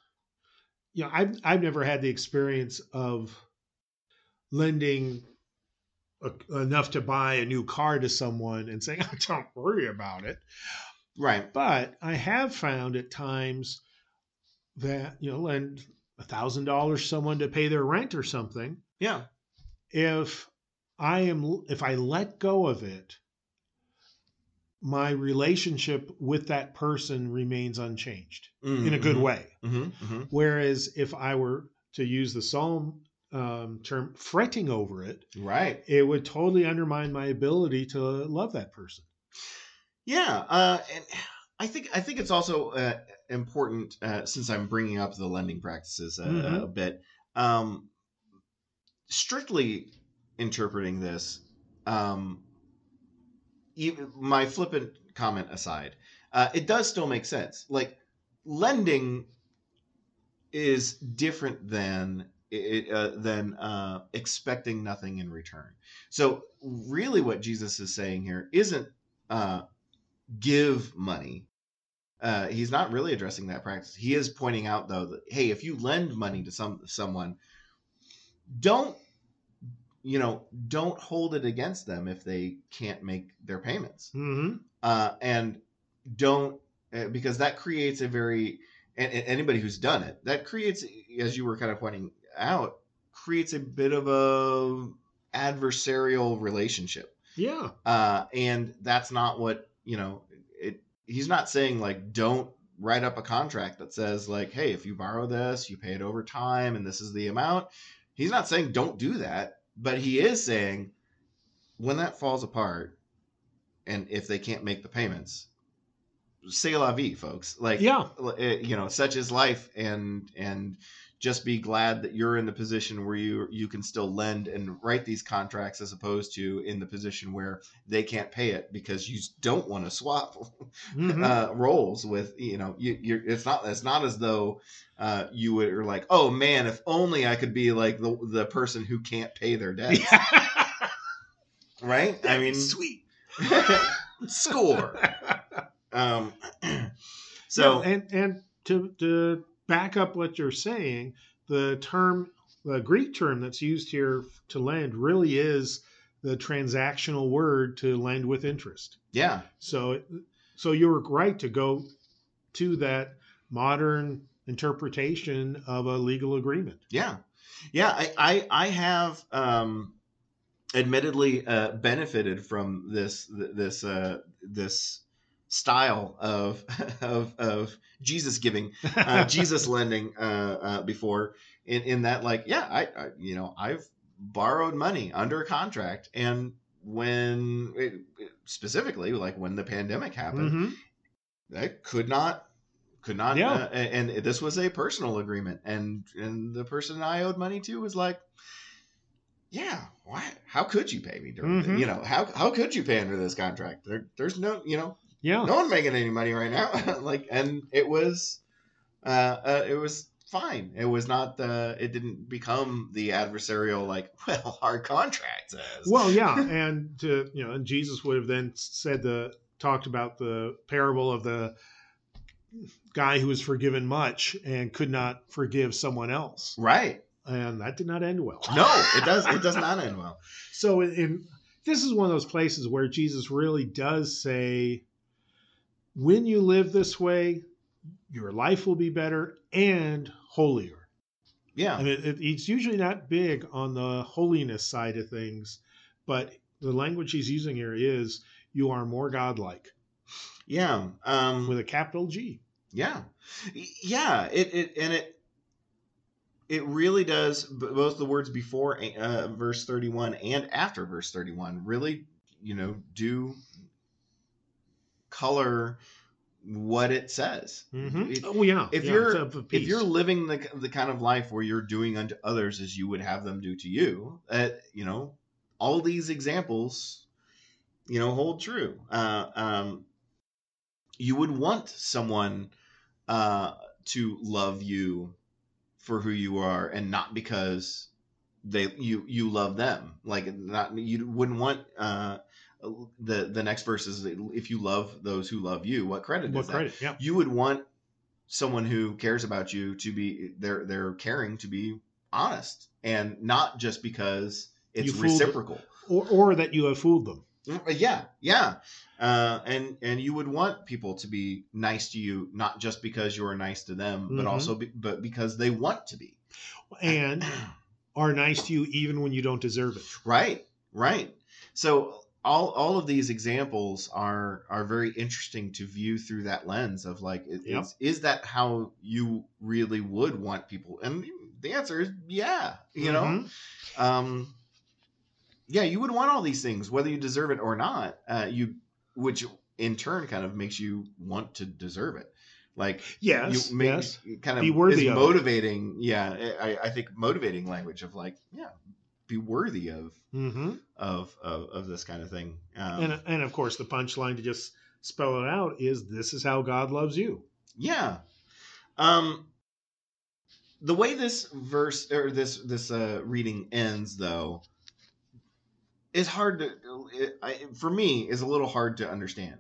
you know, I've I've never had the experience of lending a, enough to buy a new car to someone and saying, oh, "Don't worry about it." Right. But I have found at times that you know, lend a thousand dollars someone to pay their rent or something. Yeah. If I am, if I let go of it, my relationship with that person remains unchanged Mm-hmm. in a good way. hmm hmm Whereas if I were to use the Psalm um, term, fretting over it, Right. it would totally undermine my ability to love that person. Yeah, uh, and I think I think it's also uh, important uh, since I'm bringing up the lending practices a, Mhm. a bit. Um, strictly interpreting this, um, even my flippant comment aside, uh, it does still make sense. Like lending is different than it, uh, than uh, expecting nothing in return. So really, what Jesus is saying here isn't uh, give money. Uh, he's not really addressing that practice. He is pointing out though that hey, if you lend money to some someone, don't you know don't hold it against them if they can't make their payments, Mm-hmm. uh, and don't uh, because that creates a very and, and anybody who's done it that creates as you were kind of pointing out creates a bit of a adversarial relationship Yeah. uh, and that's not what you know. It he's not saying like don't write up a contract that says like, hey, if you borrow this, you pay it over time, and this is the amount. He's not saying don't do that, but he is saying when that falls apart, and if they can't make the payments, say la vie, folks. Like Yeah. you know, such is life, and and just be glad that you're in the position where you you can still lend and write these contracts as opposed to in the position where they can't pay it because you don't want to swap Mhm. uh, roles with you know you, you're it's not it's not as though uh, you would are like oh man if only I could be like the the person who can't pay their debts right I mean sweet. score um so and and to to back up what you're saying, the term, the Greek term that's used here to lend, really is the transactional word to lend with interest. yeah So, so you were right to go to that modern interpretation of a legal agreement. Yeah, yeah. I I, I have um, admittedly uh, benefited from this this uh, this style of of of Jesus giving, uh, Jesus lending uh, uh, before. In in that, like, yeah, I, I you know I've borrowed money under a contract, and when it, specifically like when the pandemic happened, Mhm. I could not could not Yeah. uh, and, this was a personal agreement and and the person i owed money to was like yeah why how could you pay me during the, Mhm. you know how how could you pay under this contract there, there's no you know Yeah. no one making any money right now. Like and it was uh, uh it was fine. It was not the it didn't become the adversarial like well our contract says. Well, yeah, and to you know, and Jesus would have then said the talked about the parable of the guy who was forgiven much and could not forgive someone else, right. And that did not end well. no it does it does not end well. So, in, in this is one of those places where Jesus really does say, when you live this way, your life will be better and holier. yeah I mean, it, it's usually not big on the holiness side of things, but the language he's using here is you are more godlike yeah um with a capital G. Yeah, yeah. It it and it it really does. Both the words before uh, verse thirty one and after verse thirty one really, you know, do color what it says. Mm-hmm. It- Oh yeah. if yeah, you're- it's of a if you're living the the kind of life where you're doing unto others as you would have them do to you, uh, you know, all these examples, you know, hold true. Uh, um, you would want someone uh, to love you for who you are and not because they you you love them like not you wouldn't want uh the the next verse is if you love those who love you what credit What is that credit? Yeah. you would want someone who cares about you to be they're they're caring to be honest and not just because it's You reciprocal Or, or that you have fooled them. Mm, yeah yeah uh, and and you would want people to be nice to you not just because you're nice to them but Mhm. also be, but because they want to be And are nice to you even when you don't deserve it. right right so all all of these examples are are very interesting to view through that lens of like is, Yep. is, is that how you really would want people and the answer is yeah you know Mhm. um yeah you would want all these things whether you deserve it or not uh you which in turn kind of makes you want to deserve it like Yes. you make yes. kind of Be worthy is of motivating yeah I, I think motivating language of like yeah be worthy of hmm of of, of this kind of thing. Um, And and of course the punchline to just spell it out is this is how God loves you. yeah. Um the way this verse or this this uh reading ends though is hard to it, I, for me is a little hard to understand.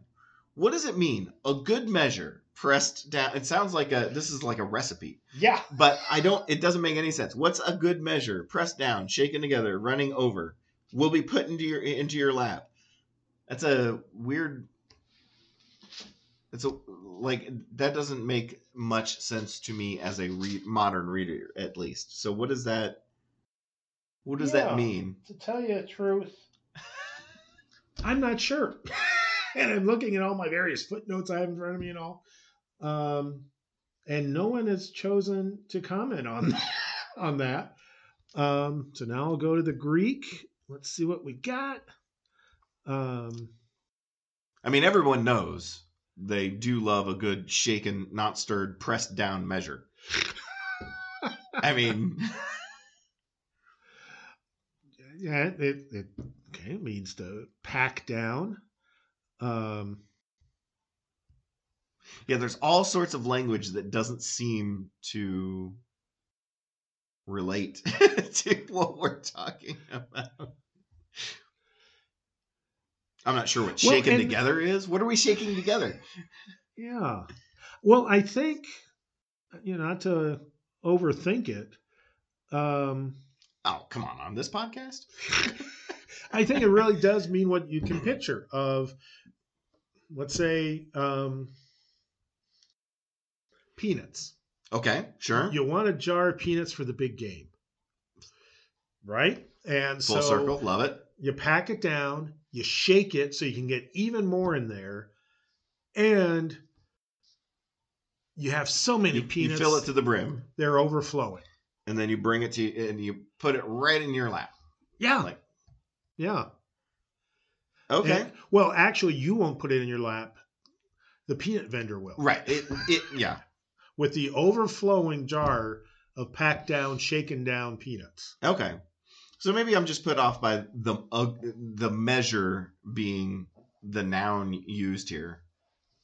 What does it mean? A good measure pressed down it sounds like a this is like a recipe Yeah. but I don't. It doesn't make any sense. What's a good measure? Pressed down, shaken together, running over, will be put into your into your lap. That's a weird. It's a like that doesn't make much sense to me as a re- modern reader, at least. So what does that? What does Yeah. that mean? To tell you the truth, I'm not sure. and I'm looking at all my various footnotes I have in front of me and all. Um, and no one has chosen to comment on on that. Um, so now I'll go to the Greek. Let's see what we got. Um, I mean, everyone knows they do love a good shaken, not stirred, pressed down measure. I mean, yeah, it, it okay it means to pack down. Um, Yeah, there's all sorts of language that doesn't seem to relate to what we're talking about. I'm not sure what Well, shaken and- together is. What are we shaking together? Yeah. Well, I think you know, not to overthink it. Um, Oh, come on, on this podcast? I think it really does mean what you can picture of, let's say, um, peanuts. Okay, sure. You want a jar of peanuts for the big game, right? And Full so circle, love it. you pack it down, you shake it so you can get even more in there, and you have so many You, you peanuts fill it to the brim, they're overflowing. and then you bring it to you and you put it right in your lap. Yeah, Like, yeah. okay, And- well, actually, you won't put it in your lap. The peanut vendor will. right. It, it, yeah. With the overflowing jar of packed down, shaken down peanuts. Okay. So maybe I'm just put off by the uh, the measure being the noun used here.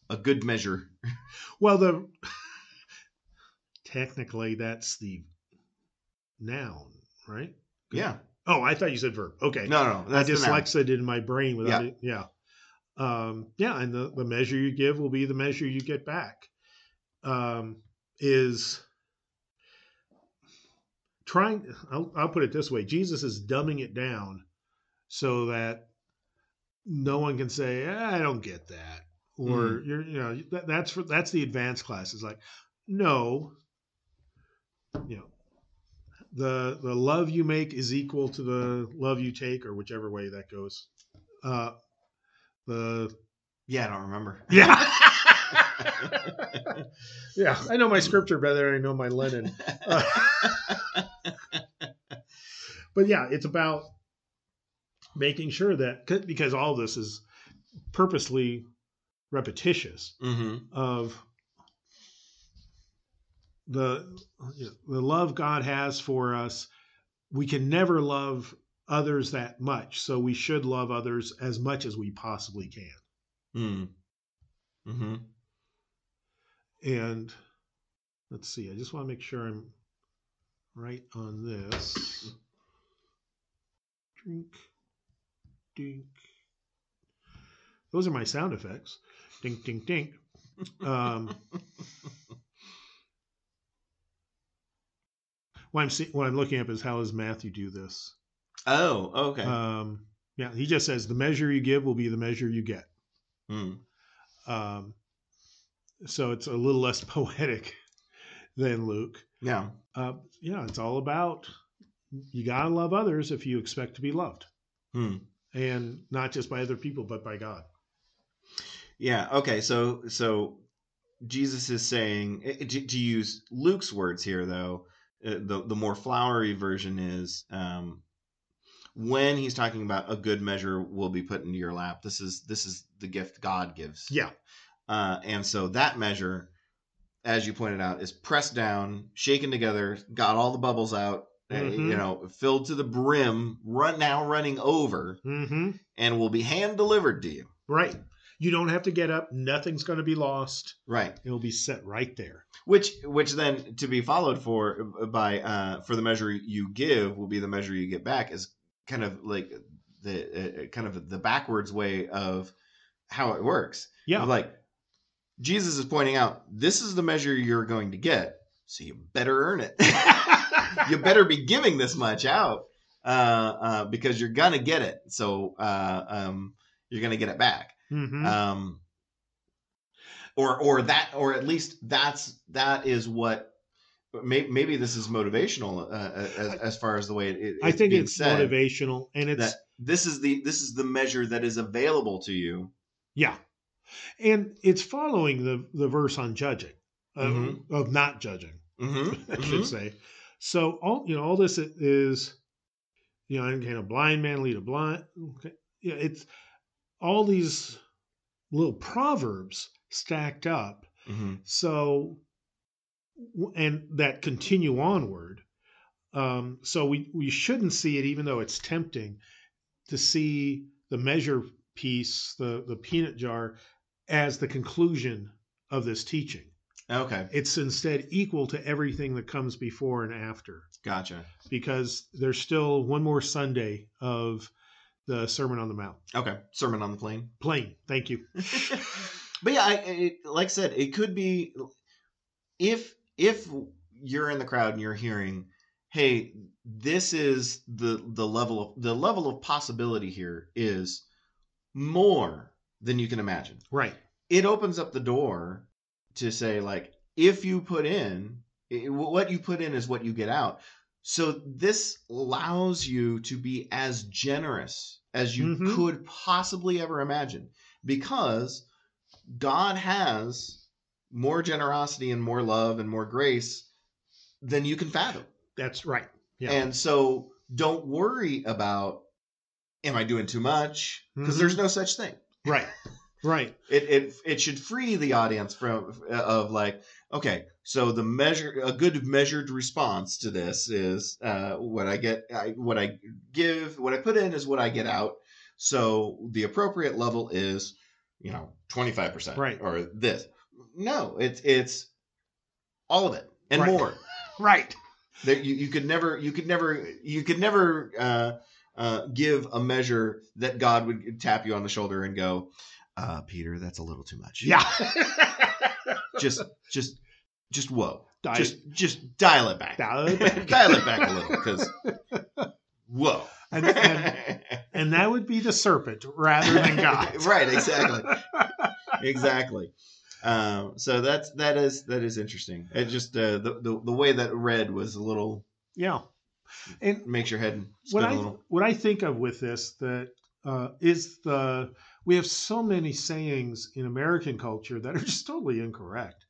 A good measure. Well, the technically that's the noun, right? Yeah. Oh, I thought you said verb. Okay. No, no. I That's the dyslexic in my brain without it. Yeah. Um, yeah, and the, the measure you give will be the measure you get back. Um, is trying I'll, I'll put it this way jesus is dumbing it down so that no one can say "Ah, i don't get that or you're you know that, that's for that's the advanced classes like no you know the the love you make is equal to the love you take or whichever way that goes. Uh the Yeah, I don't remember. yeah yeah i know my scripture better than i know my Lennon Uh, but yeah it's about making sure that because all this is purposely repetitious hmm of the you know, the love God has for us. We can never love others that much, so we should love others as much as we possibly can. Mm. hmm And let's see, I just want to make sure I'm right on this. Drink, dink. Those are my sound effects. Dink, dink, dink. Um, what I'm see, what I'm looking up is how does Matthew do this? Oh, okay. Um, yeah, he just says the measure you give will be the measure you get. Hmm. Um, so it's a little less poetic than Luke. Yeah. Uh, yeah, it's all about you gotta love others if you expect to be loved, Hmm. and not just by other people, but by God. Yeah. Okay. So so Jesus is saying eh, to, to use Luke's words here, though. uh, The the more flowery version is um, when he's talking about a good measure will be put into your lap. This is this is the gift God gives. Yeah, Uh, and so that measure, as you pointed out, is pressed down, shaken together, got all the bubbles out, uh, Mhm. you know, filled to the brim, run now running over, mm-hmm. and will be hand delivered to you. right. You don't have to get up. Nothing's going to be lost. Right. It'll be set right there. Which which then to be followed for by uh, for the measure you give will be the measure you get back is kind of like the uh, kind of the backwards way of how it works. Yeah, Like Jesus is pointing out, this is the measure you're going to get, so you better earn it. you better be giving this much out uh, uh, because you're gonna get it. So uh, um, you're gonna get it back. hmm Um, or or that or at least that's that is what. Maybe, maybe this is motivational uh, as, as far as the way it, it, I think it's motivational, and it's this is the this is the measure that is available to you. yeah, and it's following the the verse on judging, of, Mhm. of not judging. Mm-hmm. I should say. So all you know, all this is, you know, can a blind man lead a blind? Okay. Yeah, it's all these little proverbs stacked up. hmm So, and that continue onward. Um, so we we shouldn't see it, even though it's tempting, to see the measure piece, the the peanut jar, as the conclusion of this teaching. Okay, It's instead equal to everything that comes before and after gotcha. because there's still one more Sunday of the Sermon on the Mount. Okay, Sermon on the Plain. Plain. Thank you. but yeah, I, it, like I said, it could be if if you're in the crowd and you're hearing, "Hey, this is the the level of the level of possibility here is more than you can imagine." Right. It opens up the door to say, like, if you put in it, what you put in is what you get out. So this allows you to be as generous as you Mhm. could possibly ever imagine because God has more generosity and more love and more grace than you can fathom. That's right. Yeah. And so don't worry about am I doing too much? Because Mhm. there's no such thing. Right. Right. It, it it should free the audience from of like okay so the measure a good measured response to this is uh, what I get I, what I give what I put in is what I get out so the appropriate level is you know 25% Right. or this no it's it's all of it and Right. more Right. there you, you could never you could never you could never uh, uh, give a measure that God would tap you on the shoulder and go uh, Peter that's a little too much Yeah. just just just whoa Di- just just dial it back dial it back. dial it back a little because whoa And, and, and that would be the serpent rather than God. right exactly exactly um, so that's that is that is interesting it just uh, the, the the way that read was a little Yeah. And makes your head spin I a little what I think of with this that uh, is the we have so many sayings in American culture that are just totally incorrect.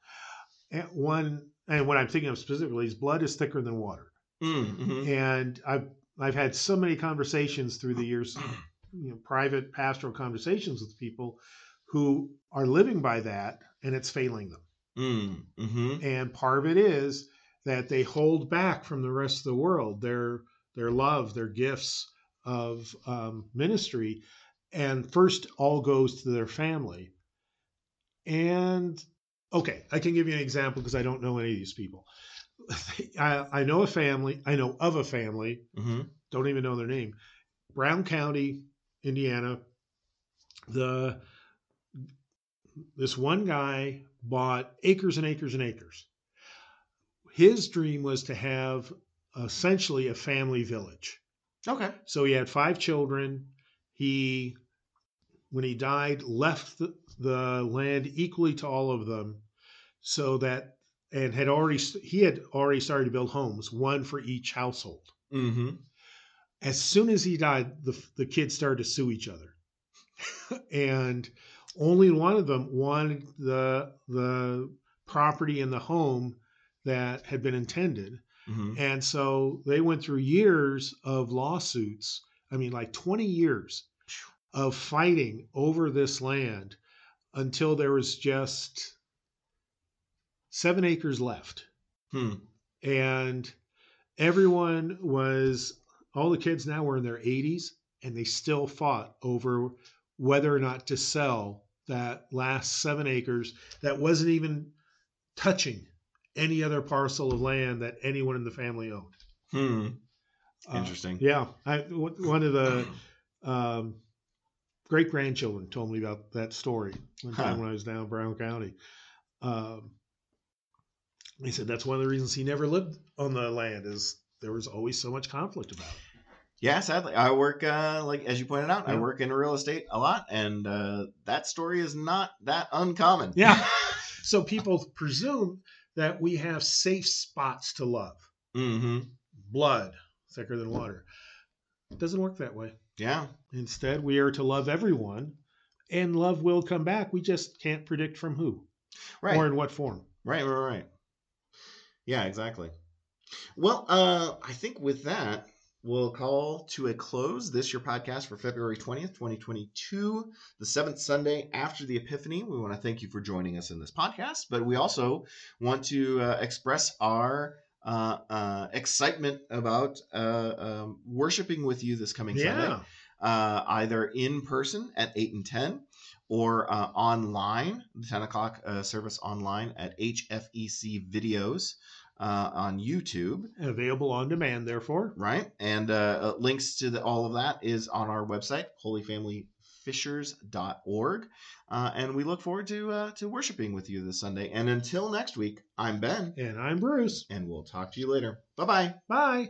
And one and what I'm thinking of specifically is blood is thicker than water. Mm, mhm. And I've I've had so many conversations through the years, you know, private pastoral conversations with people who are living by that, and it's failing them. Mm, mhm. And part of it is that they hold back from the rest of the world their their love, their gifts of um, ministry, and first all goes to their family. And okay, I can give you an example because I don't know any of these people. I, I know a family. I know of a family. Mm-hmm. Don't even know their name. Brown County, Indiana. The this one guy bought acres and acres and acres. His dream was to have essentially a family village. Okay. So he had five children. He, when he died, left the, the land equally to all of them, so that and had already he had already started to build homes, one for each household. Mm-hmm. As soon as he died, the the kids started to sue each other, and only one of them wanted the the property and the home that had been intended Mm-hmm. and so they went through years of lawsuits. I mean, like 20 years of fighting over this land until there was just seven acres left. Hmm. And everyone was, all the kids now were in their 80s and they still fought over whether or not to sell that last seven acres that wasn't even touching any other parcel of land that anyone in the family owned. Hmm. Uh, Interesting. yeah, I, w- one of the um, great grandchildren told me about that story one time Huh. when I was down in Brown County. Um, he said that's one of the reasons he never lived on the land is there was always so much conflict about it. Yeah, sadly, I work uh, like as you pointed out, I work in real estate a lot, and uh, that story is not that uncommon. Yeah. so people presume that we have safe spots to love. Mm-hmm. Blood thicker than water. It doesn't work that way. Yeah. Instead, we are to love everyone, and love will come back. We just can't predict from who Right. or in what form. Right. Right. Right. Yeah. Exactly. Well, uh, I think with that, we'll call to a close this your podcast for February twentieth, twenty twenty two, the seventh Sunday after the Epiphany. We want to thank you for joining us in this podcast, but we also want to uh, express our uh, uh, excitement about uh, um, worshiping with you this coming Sunday. Yeah. uh, either in person at 8 and 10 or uh, online, the 10 o'clock uh, service online at HFEC Videos uh, on YouTube, Available on demand, therefore. right? And uh, uh, links to the, all of that is on our website, holyfamilyfishers.org. Uh, and we look forward to, uh, to worshiping with you this Sunday. And until next week, I'm Ben, And I'm Bruce. and we'll talk to you later. Bye bye. Bye.